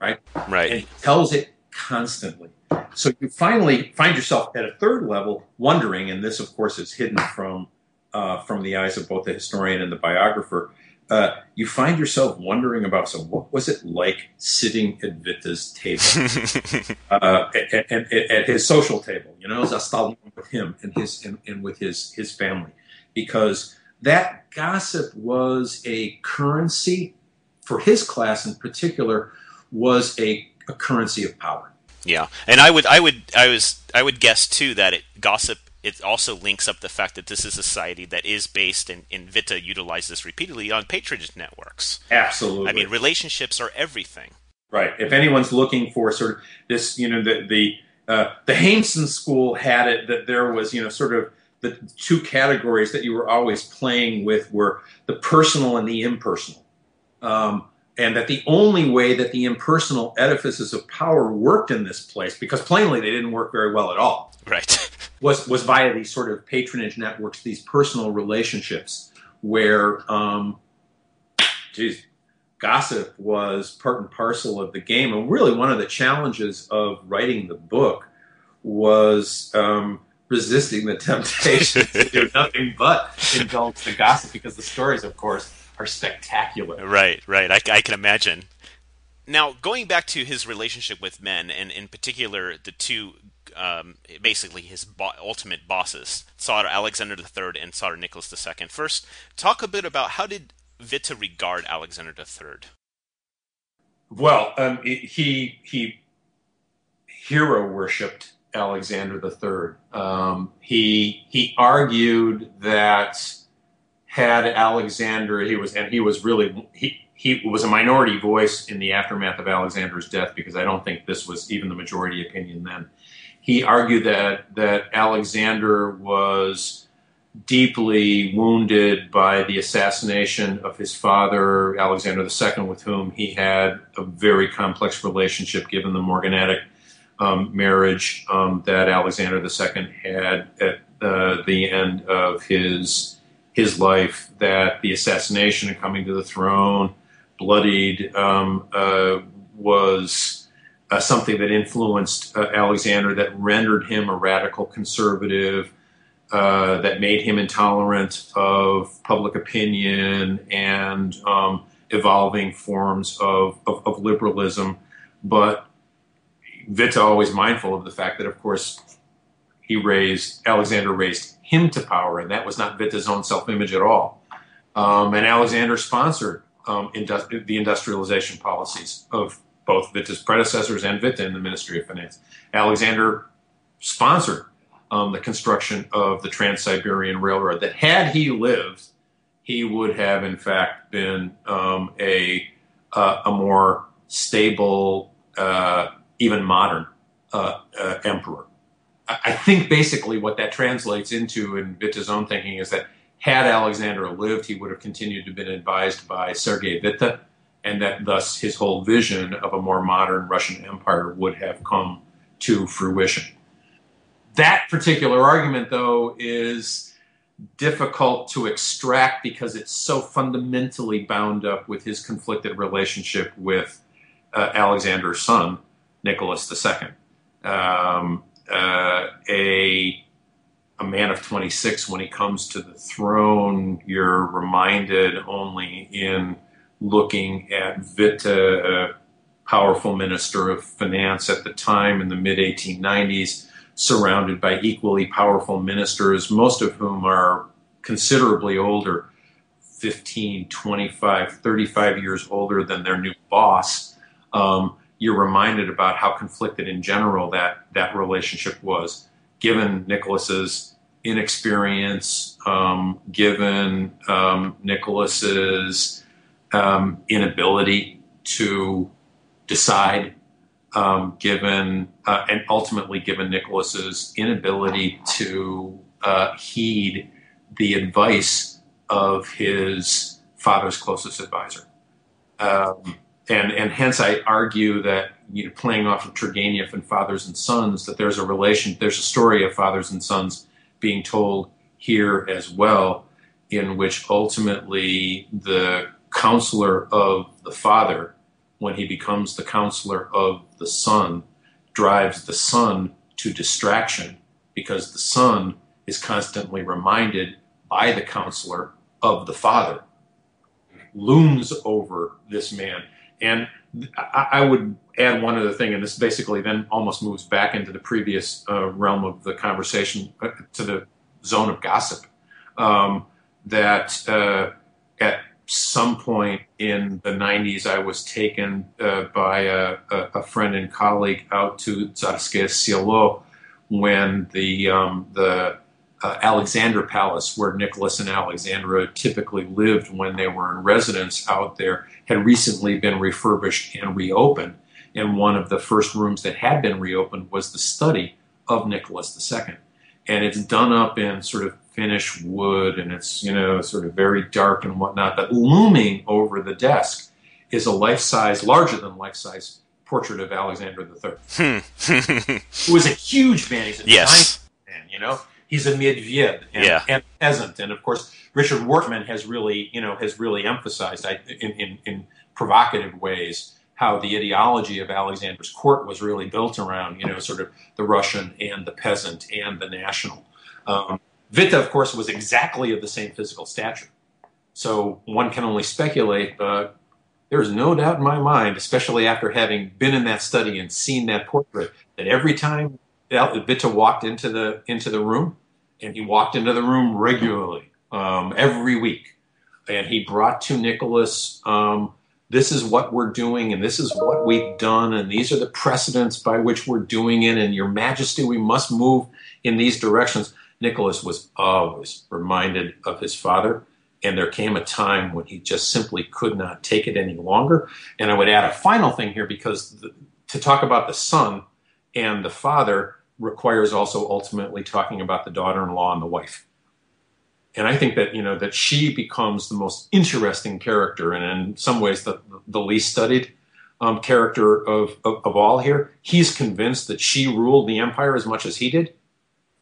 right? Right. And he tells it constantly. So you finally find yourself at a third level wondering, and this, of course, is hidden from uh, from the eyes of both the historian and the biographer. Uh, you find yourself wondering about so what was it like sitting at Witte's table uh, and, and, at his social table, you know, Zastal with him and his and, and with his his family, because that gossip was a currency for his class in particular was a, a currency of power. Yeah, and I would, I would, I was, I would guess too that it, gossip it also links up the fact that this is a society that is based and, and Witte utilizes this repeatedly on patronage networks. Absolutely. I mean, relationships are everything. Right. If anyone's looking for sort of this, you know, the the uh, the Haimson school had it that there was, you know, sort of the two categories that you were always playing with were the personal and the impersonal. Um, and that the only way that the impersonal edifices of power worked in this place, because plainly they didn't work very well at all, right, was was via these sort of patronage networks, these personal relationships, where, um, geez, gossip was part and parcel of the game. And really, one of the challenges of writing the book was. Um, resisting the temptation to do nothing but indulge the gossip because the stories, of course, are spectacular. Right, right. I, I can imagine. Now, going back to his relationship with men, and in particular the two, um, basically his bo- ultimate bosses, Tsar Alexander III and Tsar Nicholas II. First, talk a bit about how did Witte regard Alexander III? Well, um, he he hero worshipped Alexander III. Um, he he argued that had Alexander, he was, and he was really he he was a minority voice in the aftermath of Alexander's death because I don't think this was even the majority opinion then. He argued that that Alexander was deeply wounded by the assassination of his father, Alexander II, with whom he had a very complex relationship given the morganatic um, marriage um, that Alexander II had at uh, the end of his his life. That the assassination and coming to the throne, bloodied, um, uh, was uh, something that influenced uh, Alexander, that rendered him a radical conservative. Uh, that made him intolerant of public opinion and um, evolving forms of, of, of liberalism, but Witte always mindful of the fact that, of course, he raised Alexander raised him to power, and that was not Witte's own self-image at all. Um, and Alexander sponsored um, industri- the industrialization policies of both Witte's predecessors and Witte in the Ministry of Finance. Alexander sponsored um, the construction of the Trans Siberian Railroad. That had he lived, he would have, in fact, been um, a, uh, a more stable, uh, even modern uh, uh, emperor. I think basically what that translates into in Witte's own thinking is that had Alexander lived, he would have continued to have been advised by Sergei Witte, and that thus his whole vision of a more modern Russian empire would have come to fruition. That particular argument, though, is difficult to extract because it's so fundamentally bound up with his conflicted relationship with uh, Alexander's son, Nicholas II. Um, uh, a a man of 26 when he comes to the throne you're reminded only in looking at Witte, a powerful minister of finance at the time in the mid 1890s surrounded by equally powerful ministers most of whom are considerably older 15 25 35 years older than their new boss um, you're reminded about how conflicted in general that that relationship was, given Nicholas's inexperience, um, given um, Nicholas's um, inability to decide, um, given uh, and ultimately given Nicholas's inability to uh, heed the advice of his father's closest advisor. Um, and and hence I argue that you know, playing off of Turgenev and fathers and sons, that there's a relation, there's a story of fathers and sons being told here as well, in which ultimately the counselor of the father, when he becomes the counselor of the son, drives the son to distraction because the son is constantly reminded by the counselor of the father, looms over this man and I, I would add one other thing, and this basically then almost moves back into the previous uh, realm of the conversation uh, to the zone of gossip. Um, that uh, at some point in the 90s, I was taken uh, by a, a, friend and colleague out to Tsarskoye Selo when the um, the uh, Alexander Palace, where Nicholas and Alexandra typically lived when they were in residence out there, had recently been refurbished and reopened. And one of the first rooms that had been reopened was the study of Nicholas II. And it's done up in sort of Finnish wood and it's, you know, sort of very dark and whatnot. But looming over the desk is a life size, larger than life size portrait of Alexander III. who was a huge man. He's a yes. man, you know? He's a medved and, yeah. and peasant. And of course, Richard Wortman has really, you know, has really emphasized in, in, in provocative ways how the ideology of Alexander's court was really built around, you know, sort of the Russian and the peasant and the national. Um, Witte, of course, was exactly of the same physical stature. So one can only speculate, but there's no doubt in my mind, especially after having been in that study and seen that portrait, that every time Witte walked into the into the room, and he walked into the room regularly um, every week, and he brought to Nicholas, um, "This is what we're doing, and this is what we've done, and these are the precedents by which we're doing it. And Your Majesty, we must move in these directions." Nicholas was always reminded of his father, and there came a time when he just simply could not take it any longer. And I would add a final thing here because the, to talk about the son and the father requires also ultimately talking about the daughter-in-law and the wife. And I think that you know that she becomes the most interesting character, and in some ways the the least studied um, character of, of, of all here. He's convinced that she ruled the empire as much as he did.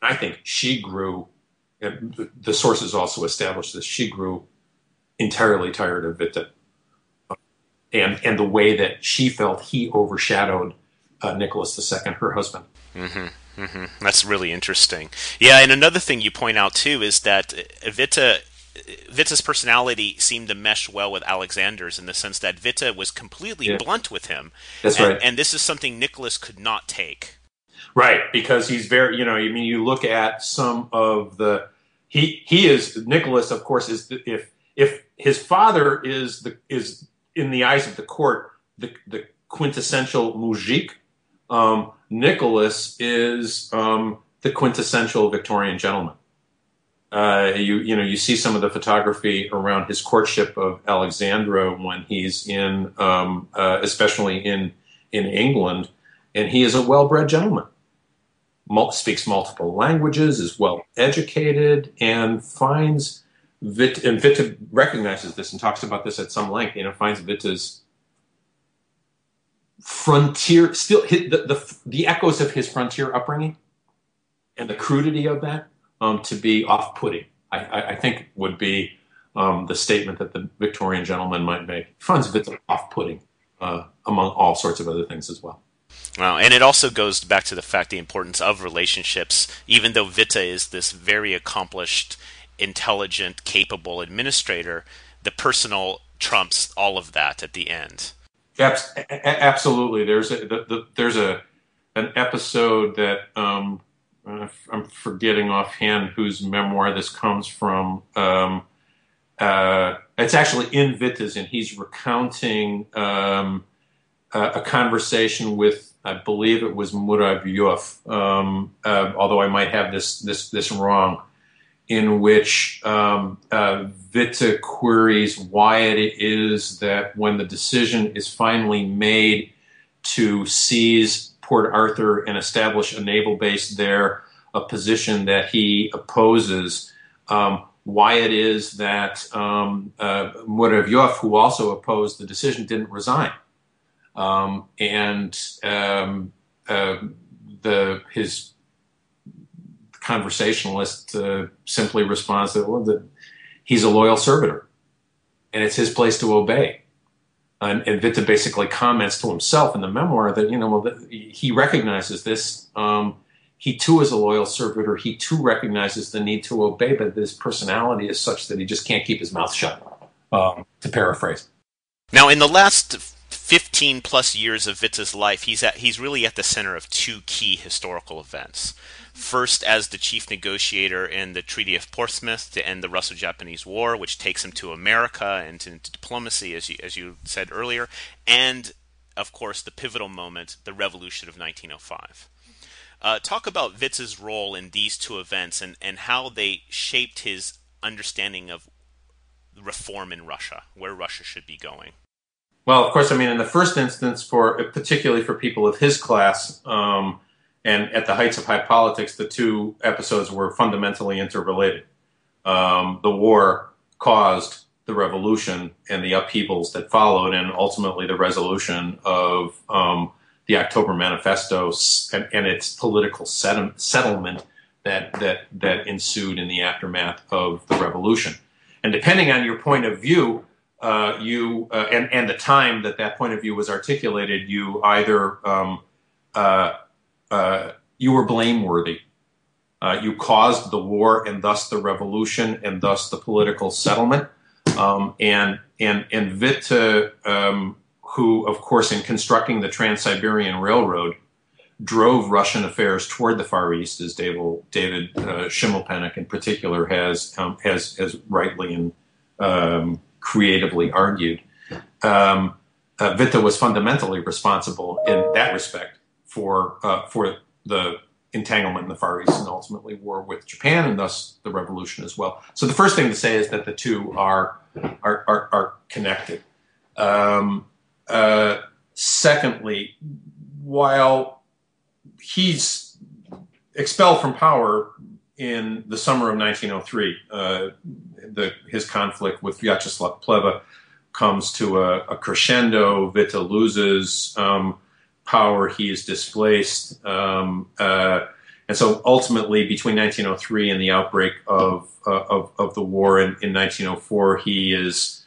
I think she grew. And the sources also established this. She grew entirely tired of Witte, and and the way that she felt he overshadowed uh, Nicholas II, her husband. Mm-hmm. Mm-hmm. That's really interesting. Yeah, and another thing you point out too is that Witte Witte's personality seemed to mesh well with Alexander's in the sense that Witte was completely yeah. blunt with him. That's and, right. And this is something Nicholas could not take. Right, because he's very, you know, I mean, you look at some of the he he is Nicholas, of course, is the, if if his father is the is in the eyes of the court the the quintessential mujik, um, Nicholas is um, the quintessential Victorian gentleman. Uh, you you know you see some of the photography around his courtship of Alexandra when he's in, um, uh, especially in in England, and he is a well-bred gentleman. Mul- speaks multiple languages, is well educated, and finds Vit and Witte recognizes this and talks about this at some length. You know, finds Witte's frontier still the, the the echoes of his frontier upbringing and the crudity of that um, to be off-putting. I, I, I, think would be um, the statement that the Victorian gentleman might make. He finds Witte off-putting uh, among all sorts of other things as well. Well, and it also goes back to the fact the importance of relationships. Even though Witte is this very accomplished, intelligent, capable administrator, the personal trumps all of that at the end. Absolutely. There's a the, the, there's a an episode that um, I'm forgetting offhand whose memoir this comes from. Um, uh, it's actually in Witte's, and he's recounting um, a, a, conversation with, I believe it was Muravyev, um, uh, although I might have this this this wrong, in which um, uh, Witte queries why it is that when the decision is finally made to seize Port Arthur and establish a naval base there, a position that he opposes. Um, why it is that um, uh, Muravyev, who also opposed the decision, didn't resign. Um, and um, uh, the his conversationalist uh, simply responds that well, the, he's a loyal servitor, and it's his place to obey. And, and Witte basically comments to himself in the memoir that you know well, he recognizes this. Um, he too is a loyal servitor. He too recognizes the need to obey, but his personality is such that he just can't keep his mouth shut. Um, to paraphrase. Now, in the last 15 plus years of Witte's life, he's at, he's really at the center of two key historical events. First, as the chief negotiator in the Treaty of Portsmouth to end the Russo-Japanese War, which takes him to America and into diplomacy, as you, as you said earlier, and of course the pivotal moment, the Revolution of 1905. Uh, talk about Witte's role in these two events and, and how they shaped his understanding of reform in Russia, where Russia should be going. Well, of course, I mean, in the first instance, for particularly for people of his class, um, and at the heights of high politics, the two episodes were fundamentally interrelated. Um, the war caused the revolution and the upheavals that followed, and ultimately the resolution of um, the October Manifesto and, and its political set- settlement that, that, that ensued in the aftermath of the revolution. And depending on your point of view, uh, you uh, and, and the time that that point of view was articulated, you either um, uh, uh, you were blameworthy. Uh, you caused the war and thus the revolution and thus the political settlement. Um, and and and Witte, um, who of course in constructing the Trans-Siberian Railroad, drove Russian affairs toward the Far East, as David, David uh, Schimmelpenninck in particular has um, has has rightly and um, creatively argued. Um, uh, Witte was fundamentally responsible in that respect for uh, for the entanglement in the Far East and ultimately war with Japan and thus the revolution as well. So the first thing to say is that the two are are are, are connected. Um, uh, secondly, while he's expelled from power in the summer of 1903, uh, the, his conflict with Vyacheslav Plehve comes to a, a crescendo. Witte loses. Um, power, he is displaced. Um, uh, and so ultimately, between 1903 and the outbreak of, uh, of, of, the war in, in 1904, he is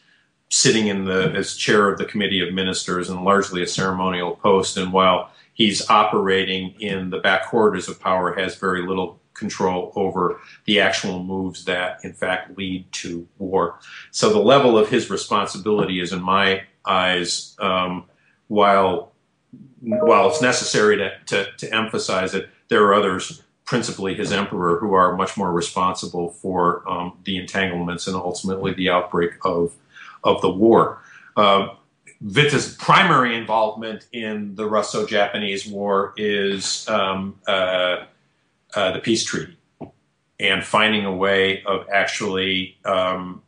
sitting in the as chair of the committee of ministers and largely a ceremonial post. And while he's operating in the back corridors of power, has very little control over the actual moves that, in fact, lead to war. So the level of his responsibility is, in my eyes, um, while while it's necessary to, to, to emphasize it, there are others, principally his emperor, who are much more responsible for um, the entanglements and ultimately the outbreak of, of the war. Uh, Witte's primary involvement in the Russo-Japanese War is um, uh, uh, the peace treaty and finding a way of actually um,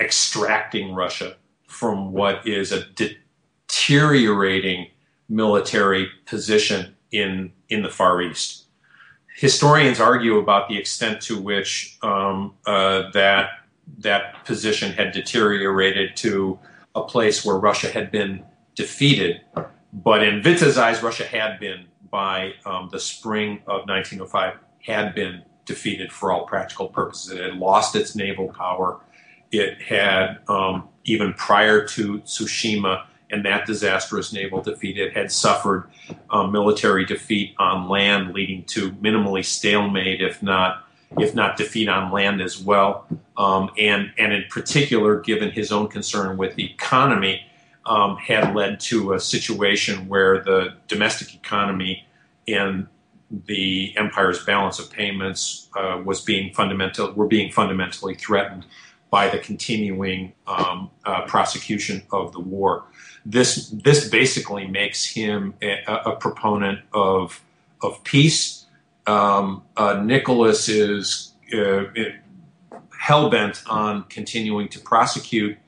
extracting Russia from what is a deteriorating military position in in the Far East. Historians argue about the extent to which um, uh, that that position had deteriorated to a place where Russia had been defeated. But in Witte's eyes, Russia had been, by um, the spring of 1905, had been defeated for all practical purposes. It had lost its naval power. It had, um, even prior to Tsushima and that disastrous naval defeat, it had suffered um, military defeat on land, leading to minimally stalemate, if not if not defeat on land as well. Um, and and in particular, given his own concern with the economy, um, had led to a situation where the domestic economy and the empire's balance of payments uh, was being fundamental were being fundamentally threatened by the continuing um, uh, prosecution of the war. This this basically makes him a, a proponent of of peace. Um, uh, Nicholas is uh, hell bent on continuing to prosecute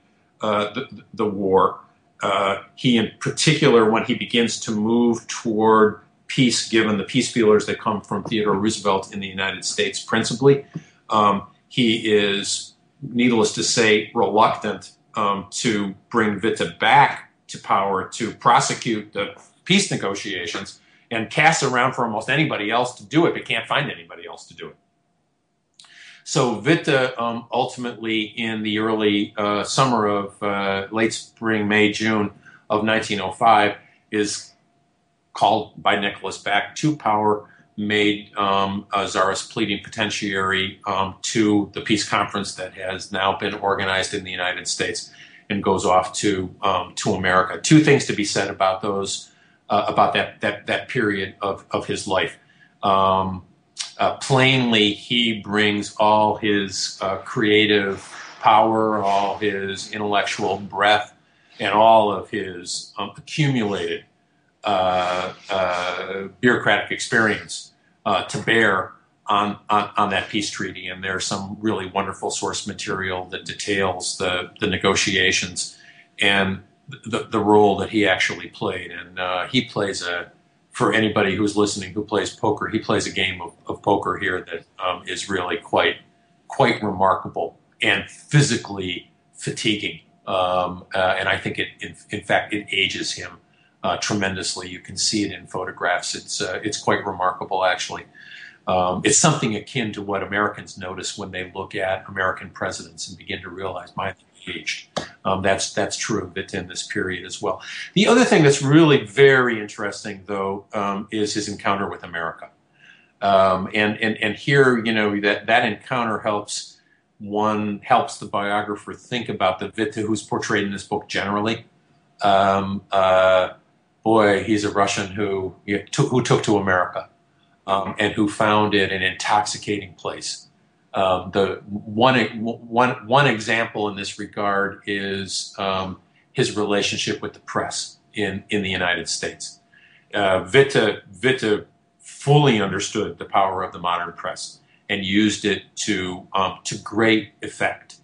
uh, the, the war. Uh, he, in particular, when he begins to move toward peace, given the peace feelers that come from Theodore Roosevelt in the United States, principally, um, he is, needless to say, reluctant um, to bring Witte back to power to prosecute the peace negotiations and casts around for almost anybody else to do it, but can't find anybody else to do it. So Witte um, ultimately, in the early uh, summer of uh, late spring, May, June of 1905, is called by Nicholas back to power, made um, a czarist plenipotentiary um, to the peace conference that has now been organized in the United States, and goes off to um, to America. Two things to be said about those uh, about that that that period of of his life. Um, uh, plainly, he brings all his uh, creative power, all his intellectual breadth, and all of his um, accumulated bureaucratic experience uh, to bear on, on, on, that peace treaty. And there's some really wonderful source material that details the, the negotiations and the, the role that he actually played. And uh, he plays a for anybody who's listening who plays poker, he plays a game of, of poker here that um, is really quite quite remarkable and physically fatiguing. Um, uh, and I think it, in, in, fact, it ages him uh, tremendously. You can see it in photographs. It's uh, it's quite remarkable, actually. Um, it's something akin to what Americans notice when they look at American presidents and begin to realize, my aged. Um, that's that's true of it in this period as well. The other thing that's really very interesting, though, um, is his encounter with America, um, and and and here, you know, that that encounter helps one helps the biographer think about the Witte who's portrayed in this book generally. Um, uh, boy, he's a Russian who who took to America um, and who found it an intoxicating place um, the one, one, one example in this regard is um, his relationship with the press in, in the United States. Uh, Witte, Witte fully understood the power of the modern press and used it to, um, to great effect.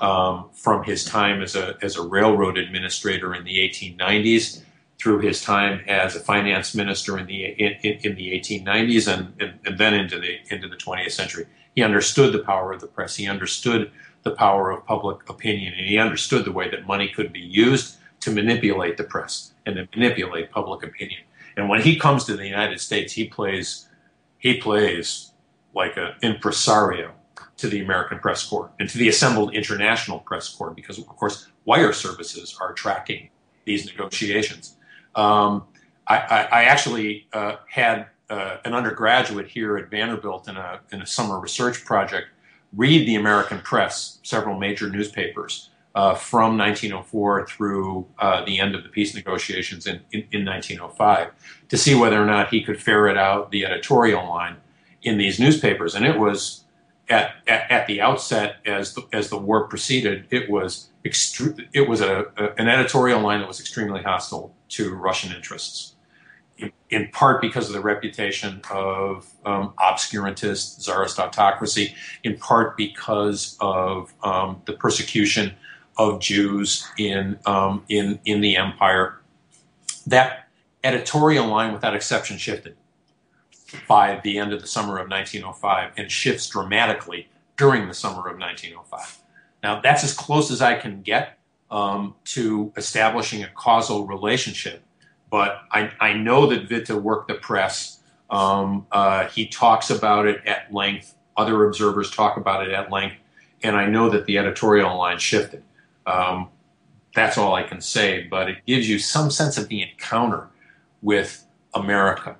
Um, from his time as a, as a railroad administrator in the 1890s through his time as a finance minister in the, in, in the 1890s and, and, and then into the, into the 20th century he understood the power of the press. He understood the power of public opinion, and he understood the way that money could be used to manipulate the press and to manipulate public opinion. And when he comes to the United States, he plays he plays like an impresario to the American press corps and to the assembled international press corps, because of course wire services are tracking these negotiations. Um, I, I, I, actually uh, had uh, an undergraduate here at Vanderbilt in a, in a summer research project read the American press, several major newspapers, uh, from 1904 through uh, the end of the peace negotiations in, in, in, 1905 to see whether or not he could ferret out the editorial line in these newspapers. And it was at, at, at the outset, as the, as the war proceeded, it was it was a, a, an editorial line that was extremely hostile to Russian interests in part because of the reputation of um, obscurantist czarist autocracy, in part because of um, the persecution of Jews in um, in in the empire. That editorial line, without exception, shifted by the end of the summer of 1905, and shifts dramatically during the summer of 1905. Now, that's as close as I can get um, to establishing a causal relationship but I, I know that Witte worked the press. Um, uh, he talks about it at length. Other observers talk about it at length. And I know that the editorial line shifted. Um, that's all I can say, but it gives you some sense of the encounter with America.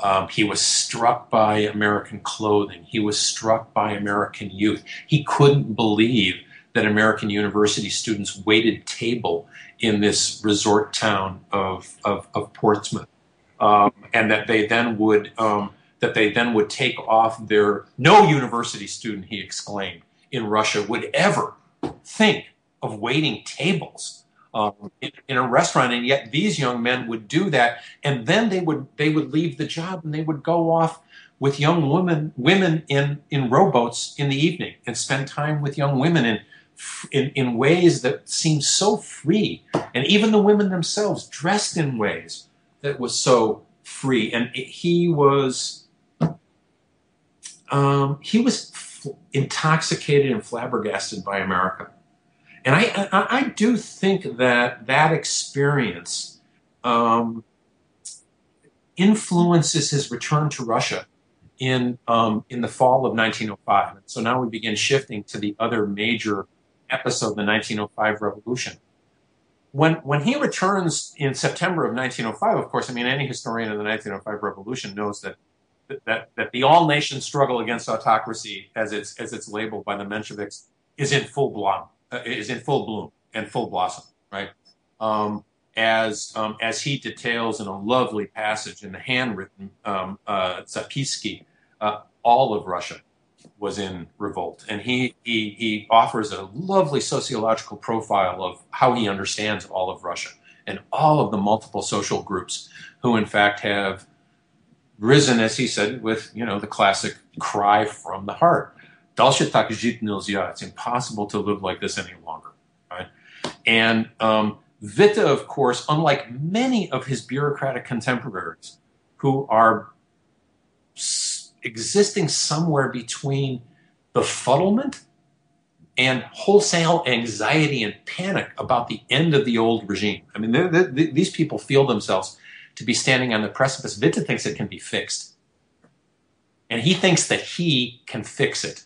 Um, he was struck by American clothing. He was struck by American youth. He couldn't believe that American university students waited table in this resort town of, of, of Portsmouth, um, and that they then would um, that they then would take off their no university student, he exclaimed, in Russia would ever think of waiting tables um, in, in, a restaurant, and yet these young men would do that, and then they would they would leave the job and they would go off with young women women in in rowboats in the evening and spend time with young women and in, in ways that seemed so free. And even the women themselves dressed in ways that was so free. And it, he was, um, he was f- intoxicated and flabbergasted by America. And I, I, I do think that that experience um, influences his return to Russia in um, in the fall of 1905. So now we begin shifting to the other major episode, of the 1905 revolution. When, when he returns in September of 1905, of course, I mean, any historian of the 1905 revolution knows that that, that the all nation struggle against autocracy, as it's as it's labeled by the Mensheviks, is in full bloom, is in full bloom and full blossom, right? Um, as um, as he details in a lovely passage in the handwritten um, uh, Zapiski, uh, all of Russia was in revolt. And he, he, he offers a lovely sociological profile of how he understands all of Russia and all of the multiple social groups who, in fact, have risen, as he said, with you know the classic cry from the heart. It's impossible to live like this any longer. Right? And um, Witte, of course, unlike many of his bureaucratic contemporaries, who are existing somewhere between befuddlement and wholesale anxiety and panic about the end of the old regime. I mean, they're, they're, these people feel themselves to be standing on the precipice. Witte thinks it can be fixed. And he thinks that he can fix it.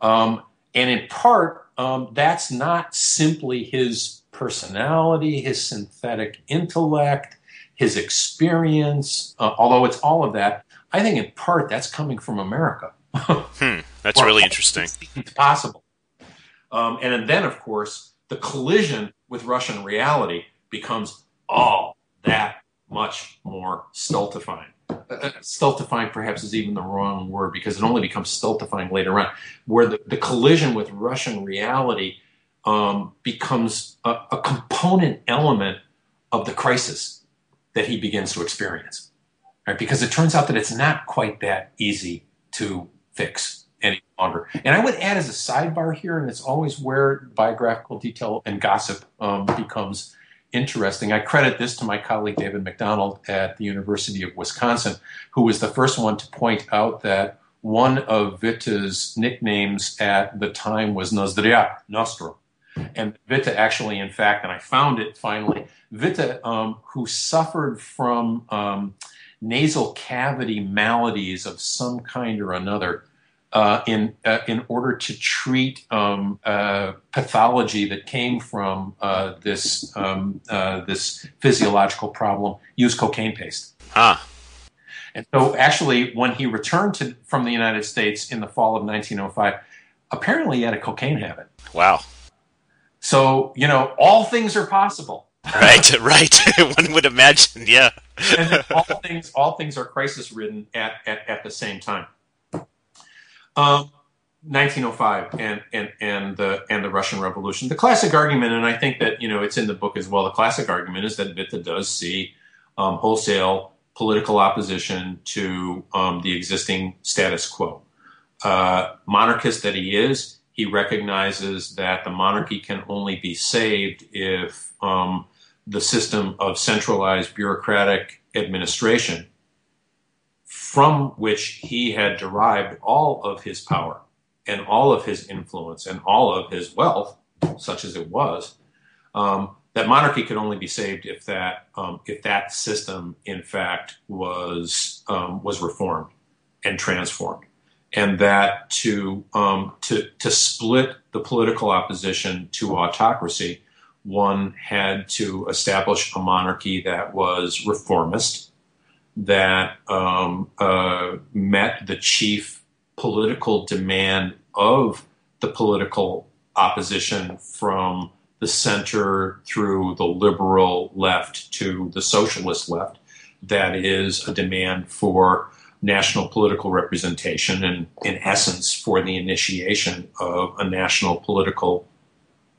Um, and in part, um, that's not simply his personality, his synthetic intellect, his experience, uh, although it's all of that. I think in part that's coming from America. hmm, that's really interesting. It's possible. Um, and then, of course, the collision with Russian reality becomes all that much more stultifying. Uh, uh, stultifying perhaps is even the wrong word because it only becomes stultifying later on, where the, the collision with Russian reality um, becomes a, a component element of the crisis that he begins to experience right? Because it turns out that it's not quite that easy to fix any longer. And I would add as a sidebar here, and it's always where biographical detail and gossip um, becomes interesting. I credit this to my colleague David McDonald at the University of Wisconsin, who was the first one to point out that one of Witte's nicknames at the time was Nozdrya, Nostro. And Witte actually, in fact, and I found it finally, Witte, um, who suffered from um, nasal cavity maladies of some kind or another uh, in uh, in order to treat um, uh, pathology that came from uh, this um, uh, this physiological problem. Use cocaine paste. Ah. And so, actually, when he returned to, from the United States in the fall of 1905, apparently he had a cocaine habit. Wow. So, you know, all things are possible. right, right. One would imagine, yeah. and all things, all things are crisis ridden at, at, at the same time. Um, 1905 and, and, and the and the Russian Revolution. The classic argument, and I think that you know it's in the book as well. The classic argument is that Witte does see um, wholesale political opposition to um, the existing status quo. Uh, monarchist that he is, he recognizes that the monarchy can only be saved if um, the system of centralized bureaucratic administration, from which he had derived all of his power and all of his influence and all of his wealth, such as it was, um, that monarchy could only be saved if that um, if that system, in fact, was um, was reformed and transformed, and that to um, to to split the political opposition to autocracy, one had to establish a monarchy that was reformist, that um, uh, met the chief political demand of the political opposition from the center through the liberal left to the socialist left. That is a demand for national political representation and, in essence, for the initiation of a national political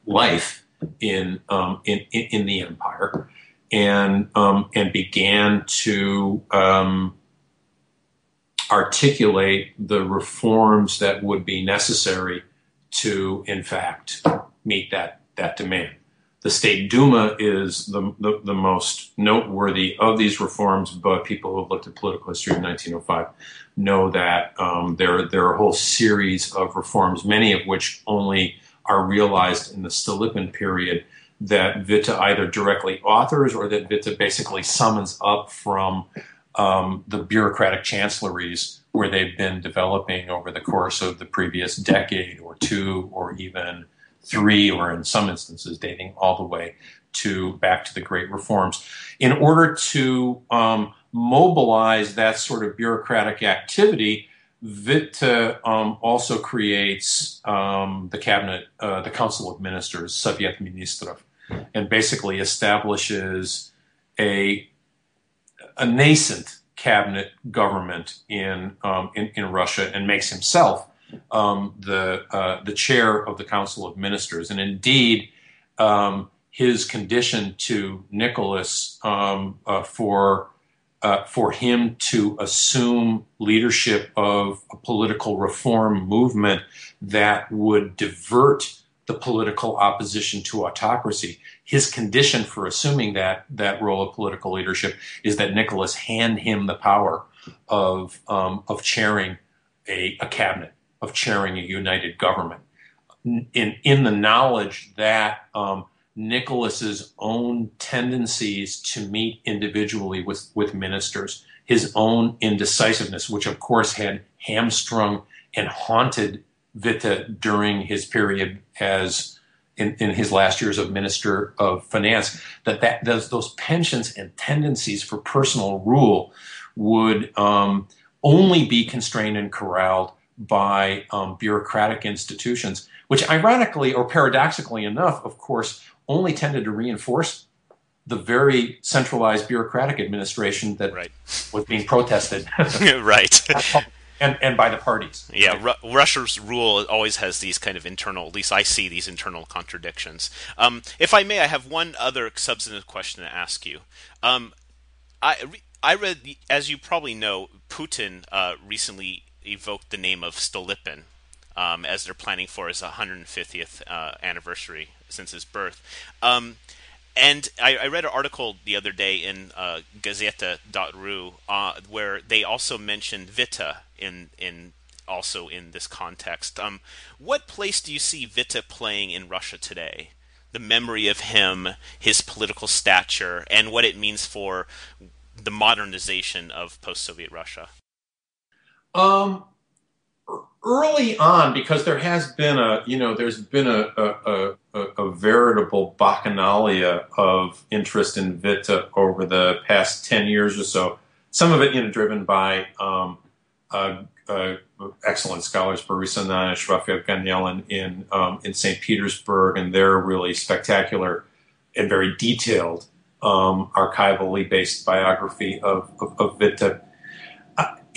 life in um, in, in, the empire, and um, and began to um, articulate the reforms that would be necessary to, in fact, meet that, that demand. The State Duma is the, the, the, most noteworthy of these reforms, but people who have looked at political history in 1905 know that um, there, there are a whole series of reforms, many of which only are realized in the Stolypin period that Witte either directly authors or that Witte basically summons up from um, the bureaucratic chancelleries where they've been developing over the course of the previous decade or two or even three, or in some instances dating all the way to back to the Great Reforms, in order to um, mobilize that sort of bureaucratic activity. Witte um, also creates um, the cabinet, uh, the Council of Ministers, Soviet Ministrov, and basically establishes a a nascent cabinet government in um, in, in, Russia and makes himself um, the uh, the chair of the Council of Ministers. And indeed, um, his condition to Nicholas um, uh, for uh, for him to assume leadership of a political reform movement that would divert the political opposition to autocracy. His condition for assuming that that role of political leadership is that Nicholas hand him the power of um, of chairing a, a, cabinet, of chairing a united government, in in the knowledge that um, Nicholas's own tendencies to meet individually with with ministers, his own indecisiveness, which of course had hamstrung and haunted Witte during his period as in, in his last years of minister of finance that, that those, those pensions and tendencies for personal rule would um, only be constrained and corralled by um, bureaucratic institutions, which ironically or paradoxically enough, of course, only tended to reinforce the very centralized bureaucratic administration that right. was being protested. right and and by the parties. Yeah, Ru- Russia's rule always has these kind of internal. At least I see these internal contradictions. Um, if I may, I have one other substantive question to ask you. Um, I I read, as you probably know, Putin uh, recently evoked the name of Stolypin. Um, as they're planning for his 150th uh, anniversary since his birth. Um, and I, I, read an article the other day in uh, Gazeta.ru uh, where they also mentioned Witte in in also in this context. Um, what place do you see Witte playing in Russia today? The memory of him, his political stature, and what it means for the modernization of post-Soviet Russia. Um, early on, because there has been a, you know, there's been a, a, a, a veritable bacchanalia of interest in Witte over the past 10 years or so. Some of it, you know, driven by um, uh, uh, excellent scholars, Boris Ananich, Raphael Ganelin in, um, in St. Petersburg, and their really spectacular and very detailed um, archivally based biography of, of, of Witte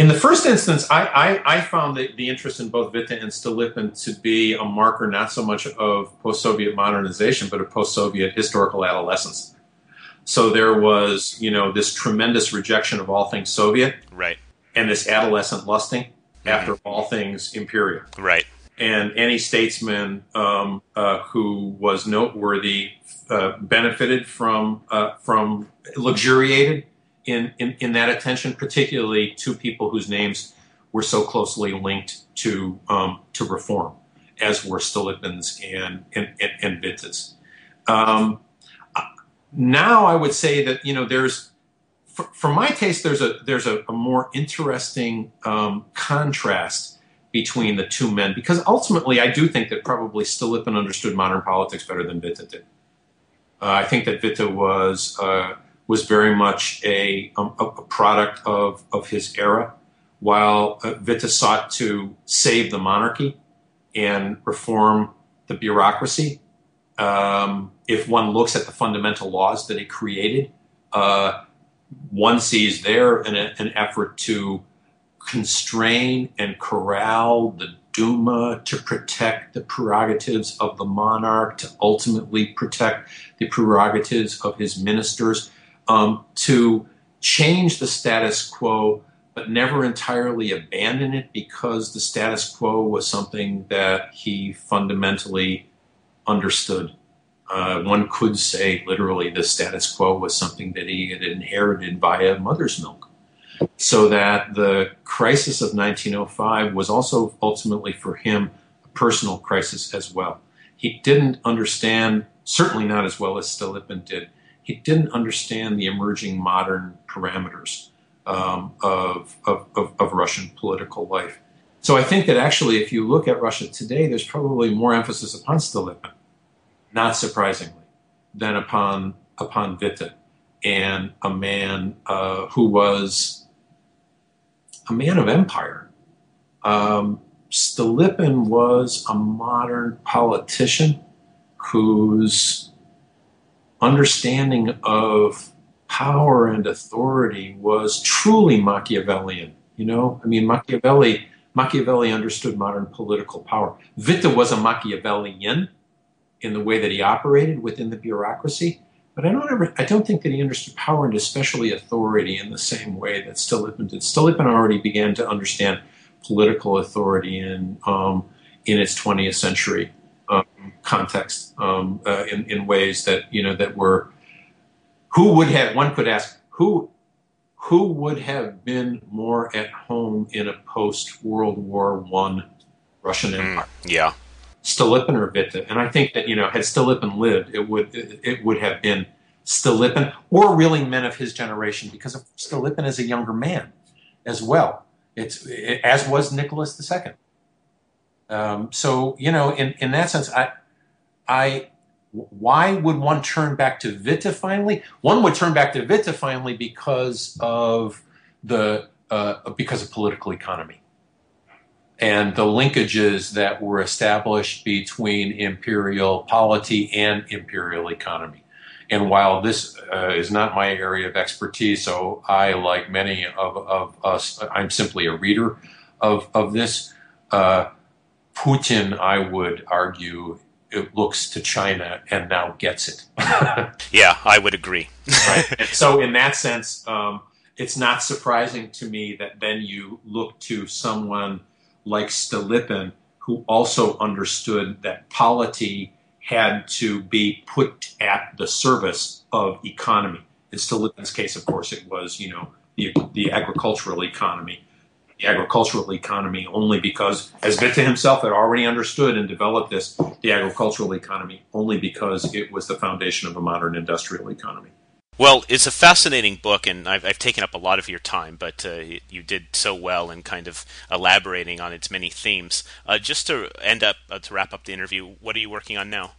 in the first instance, I, I, I found the, the, interest in both Witte and Stolypin to be a marker not so much of post Soviet modernization, but of post Soviet historical adolescence. So there was, you know, this tremendous rejection of all things Soviet, right, and this adolescent lusting mm-hmm. after all things imperial, right. And any statesman um, uh, who was noteworthy uh, benefited from uh, from luxuriated in, in in that attention, particularly to people whose names were so closely linked to um, to reform, as were Stolypin's and and, and, and Witte's. Um, now I would say that you know there's for, for my taste there's a there's a, a more interesting um, contrast between the two men because ultimately I do think that probably Stolypin understood modern politics better than Witte did. Uh, I think that Witte was uh, was very much a, um, a, a, product of, of his era, while uh, Witte sought to save the monarchy and reform the bureaucracy. Um, if one looks at the fundamental laws that he created, uh, one sees there an, an, effort to constrain and corral the Duma to protect the prerogatives of the monarch, to ultimately protect the prerogatives of his ministers, um, to change the status quo, but never entirely abandon it because the status quo was something that he fundamentally understood. Uh, one could say literally the status quo was something that he had inherited via mother's milk. So that the crisis of 1905 was also ultimately for him a personal crisis as well. He didn't understand, certainly not as well as Stolypin did, he didn't understand the emerging modern parameters um, of, of, of, of Russian political life. So I think that actually, if you look at Russia today, there's probably more emphasis upon Stolypin not surprisingly, than upon upon Witte, and a man uh, who was a man of empire. Um, was a modern politician whose understanding of power and authority was truly Machiavellian. You know, I mean, Machiavelli Machiavelli understood modern political power. Witte was a Machiavellian in the way that he operated within the bureaucracy. But I don't ever, I don't think that he understood power and especially authority in the same way that Stolypin did. Stolypin already began to understand political authority in um, in its 20th century context um, uh, in, in ways that you know that were who would have one could ask who who would have been more at home in a post World War One Russian mm, Empire? Mm, yeah, Stolypin or Witte. And I think that, you know, had Stolypin lived, it would, it would have been Stolypin or really men of his generation because of Stolypin is a younger man as well. It's, it, as was Nicholas II. Um, so, you know, in, in that sense, I, I, why would one turn back to Witte finally? One would turn back to Witte finally because of the, uh, because of political economy and the linkages that were established between imperial polity and imperial economy. And while this uh, is not my area of expertise, so I, like many of, of us, I'm simply a reader of, of this. Uh, Putin, I would argue, it looks to China and now gets it. yeah, I would agree. right. so, in that sense, um, it's not surprising to me that then you look to someone like Stolypin, who also understood that polity had to be put at the service of economy. In Stolypin's case, of course, it was, you know, the, the agricultural economy. The agricultural economy only because, as Witte himself had already understood and developed this, the agricultural economy only because it was the foundation of a modern industrial economy. Well, it's a fascinating book, and I've, I've taken up a lot of your time, but uh, you did so well in kind of elaborating on its many themes. Uh, just to end up, uh, to wrap up the interview, what are you working on now?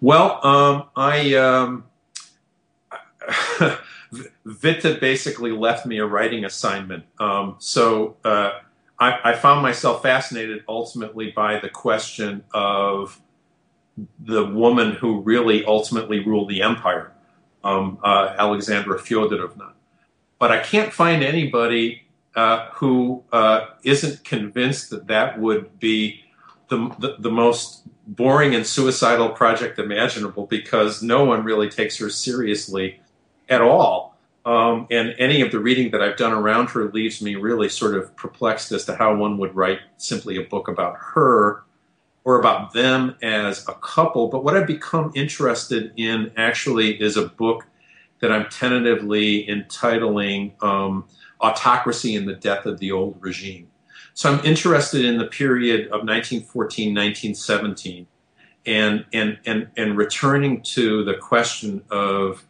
Well, um, I um, Witte basically left me a writing assignment, um, so uh, I, I found myself fascinated ultimately by the question of the woman who really ultimately ruled the empire um, uh, Alexandra Fyodorovna. But I can't find anybody uh, who uh, not convinced that that would be the, the, the, most boring and suicidal project imaginable because no one really takes her seriously at all. Um, and any of the reading that I've done around her leaves me really sort of perplexed as to how one would write simply a book about her or about them as a couple. But what I've become interested in actually is a book that I'm tentatively entitling um, Autocracy and the Death of the Old Regime. So I'm interested in the period of 1914, 1917, and, and, and, and returning to the question of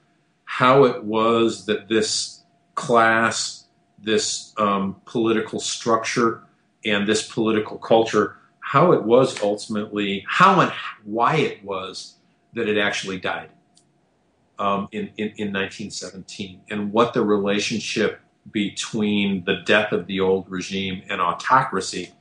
how it was that this class, this um, political structure, and this political culture, how it was ultimately, how and why it was that it actually died um, in, in, in 1917, and what the relationship between the death of the old regime and autocracy,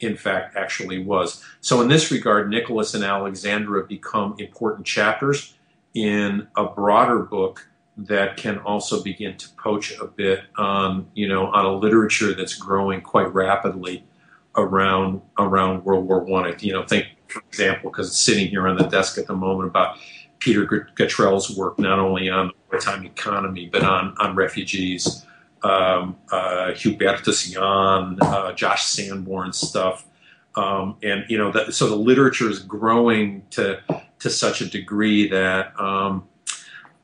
in fact, actually was. So, in this regard, Nicholas and Alexandra become important chapters in a broader book that can also begin to poach a bit on, you know, on a literature that's growing quite rapidly around around World War One. You know, think for example, because it's sitting here on the desk at the moment about Peter Gatrell's work, not only on the wartime economy but on on refugees um, uh, Hubertus Jahn, uh, Josh Sanborn stuff. Um, and you know, that, so the literature is growing to to such a degree that um,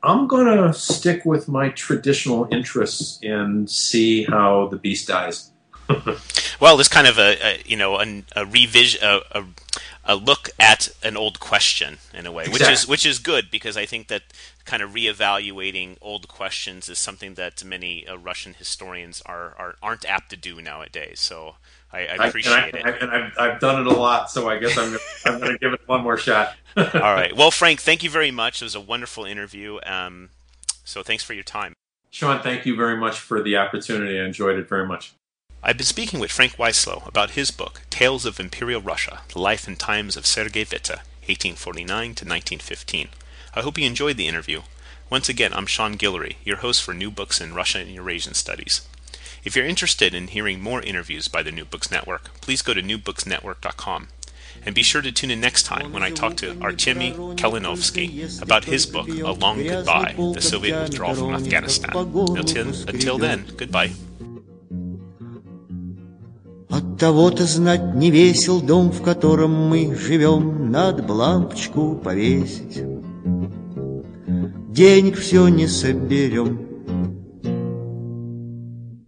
I'm going to stick with my traditional interests and see how the beast dies. well, this kind of a, a you know a, a revision, a, a, a, look at an old question in a way, exactly. which is which is good because I think that kind of reevaluating old questions is something that many uh, Russian historians are, are aren't apt to do nowadays. So I, I appreciate I, and I, it. And I've, I've done it a lot, so I guess I'm I'm going to give it one more shot. All right. Well, Frank, thank you very much. It was a wonderful interview. Um, so thanks for your time. Sean, thank you very much for the opportunity. I enjoyed it very much. I've been speaking with Frank Wcislo about his book, Tales of Imperial Russia The Life and Times of Sergei Witte, 1849 to 1915. I hope you enjoyed the interview. Once again, I'm Sean Guillory, your host for New Books in Russia and Eurasian Studies. If you're interested in hearing more interviews by the New Books Network, please go to newbooksnetwork.com. And be sure to tune in next time when I talk to Artemy Kalinovsky about his book, A Long Goodbye The Soviet Withdrawal from Afghanistan. Until, until then, goodbye. От того-то знать не весел дом, в котором мы живем, Надо бы лампочку повесить. Денег все не соберем,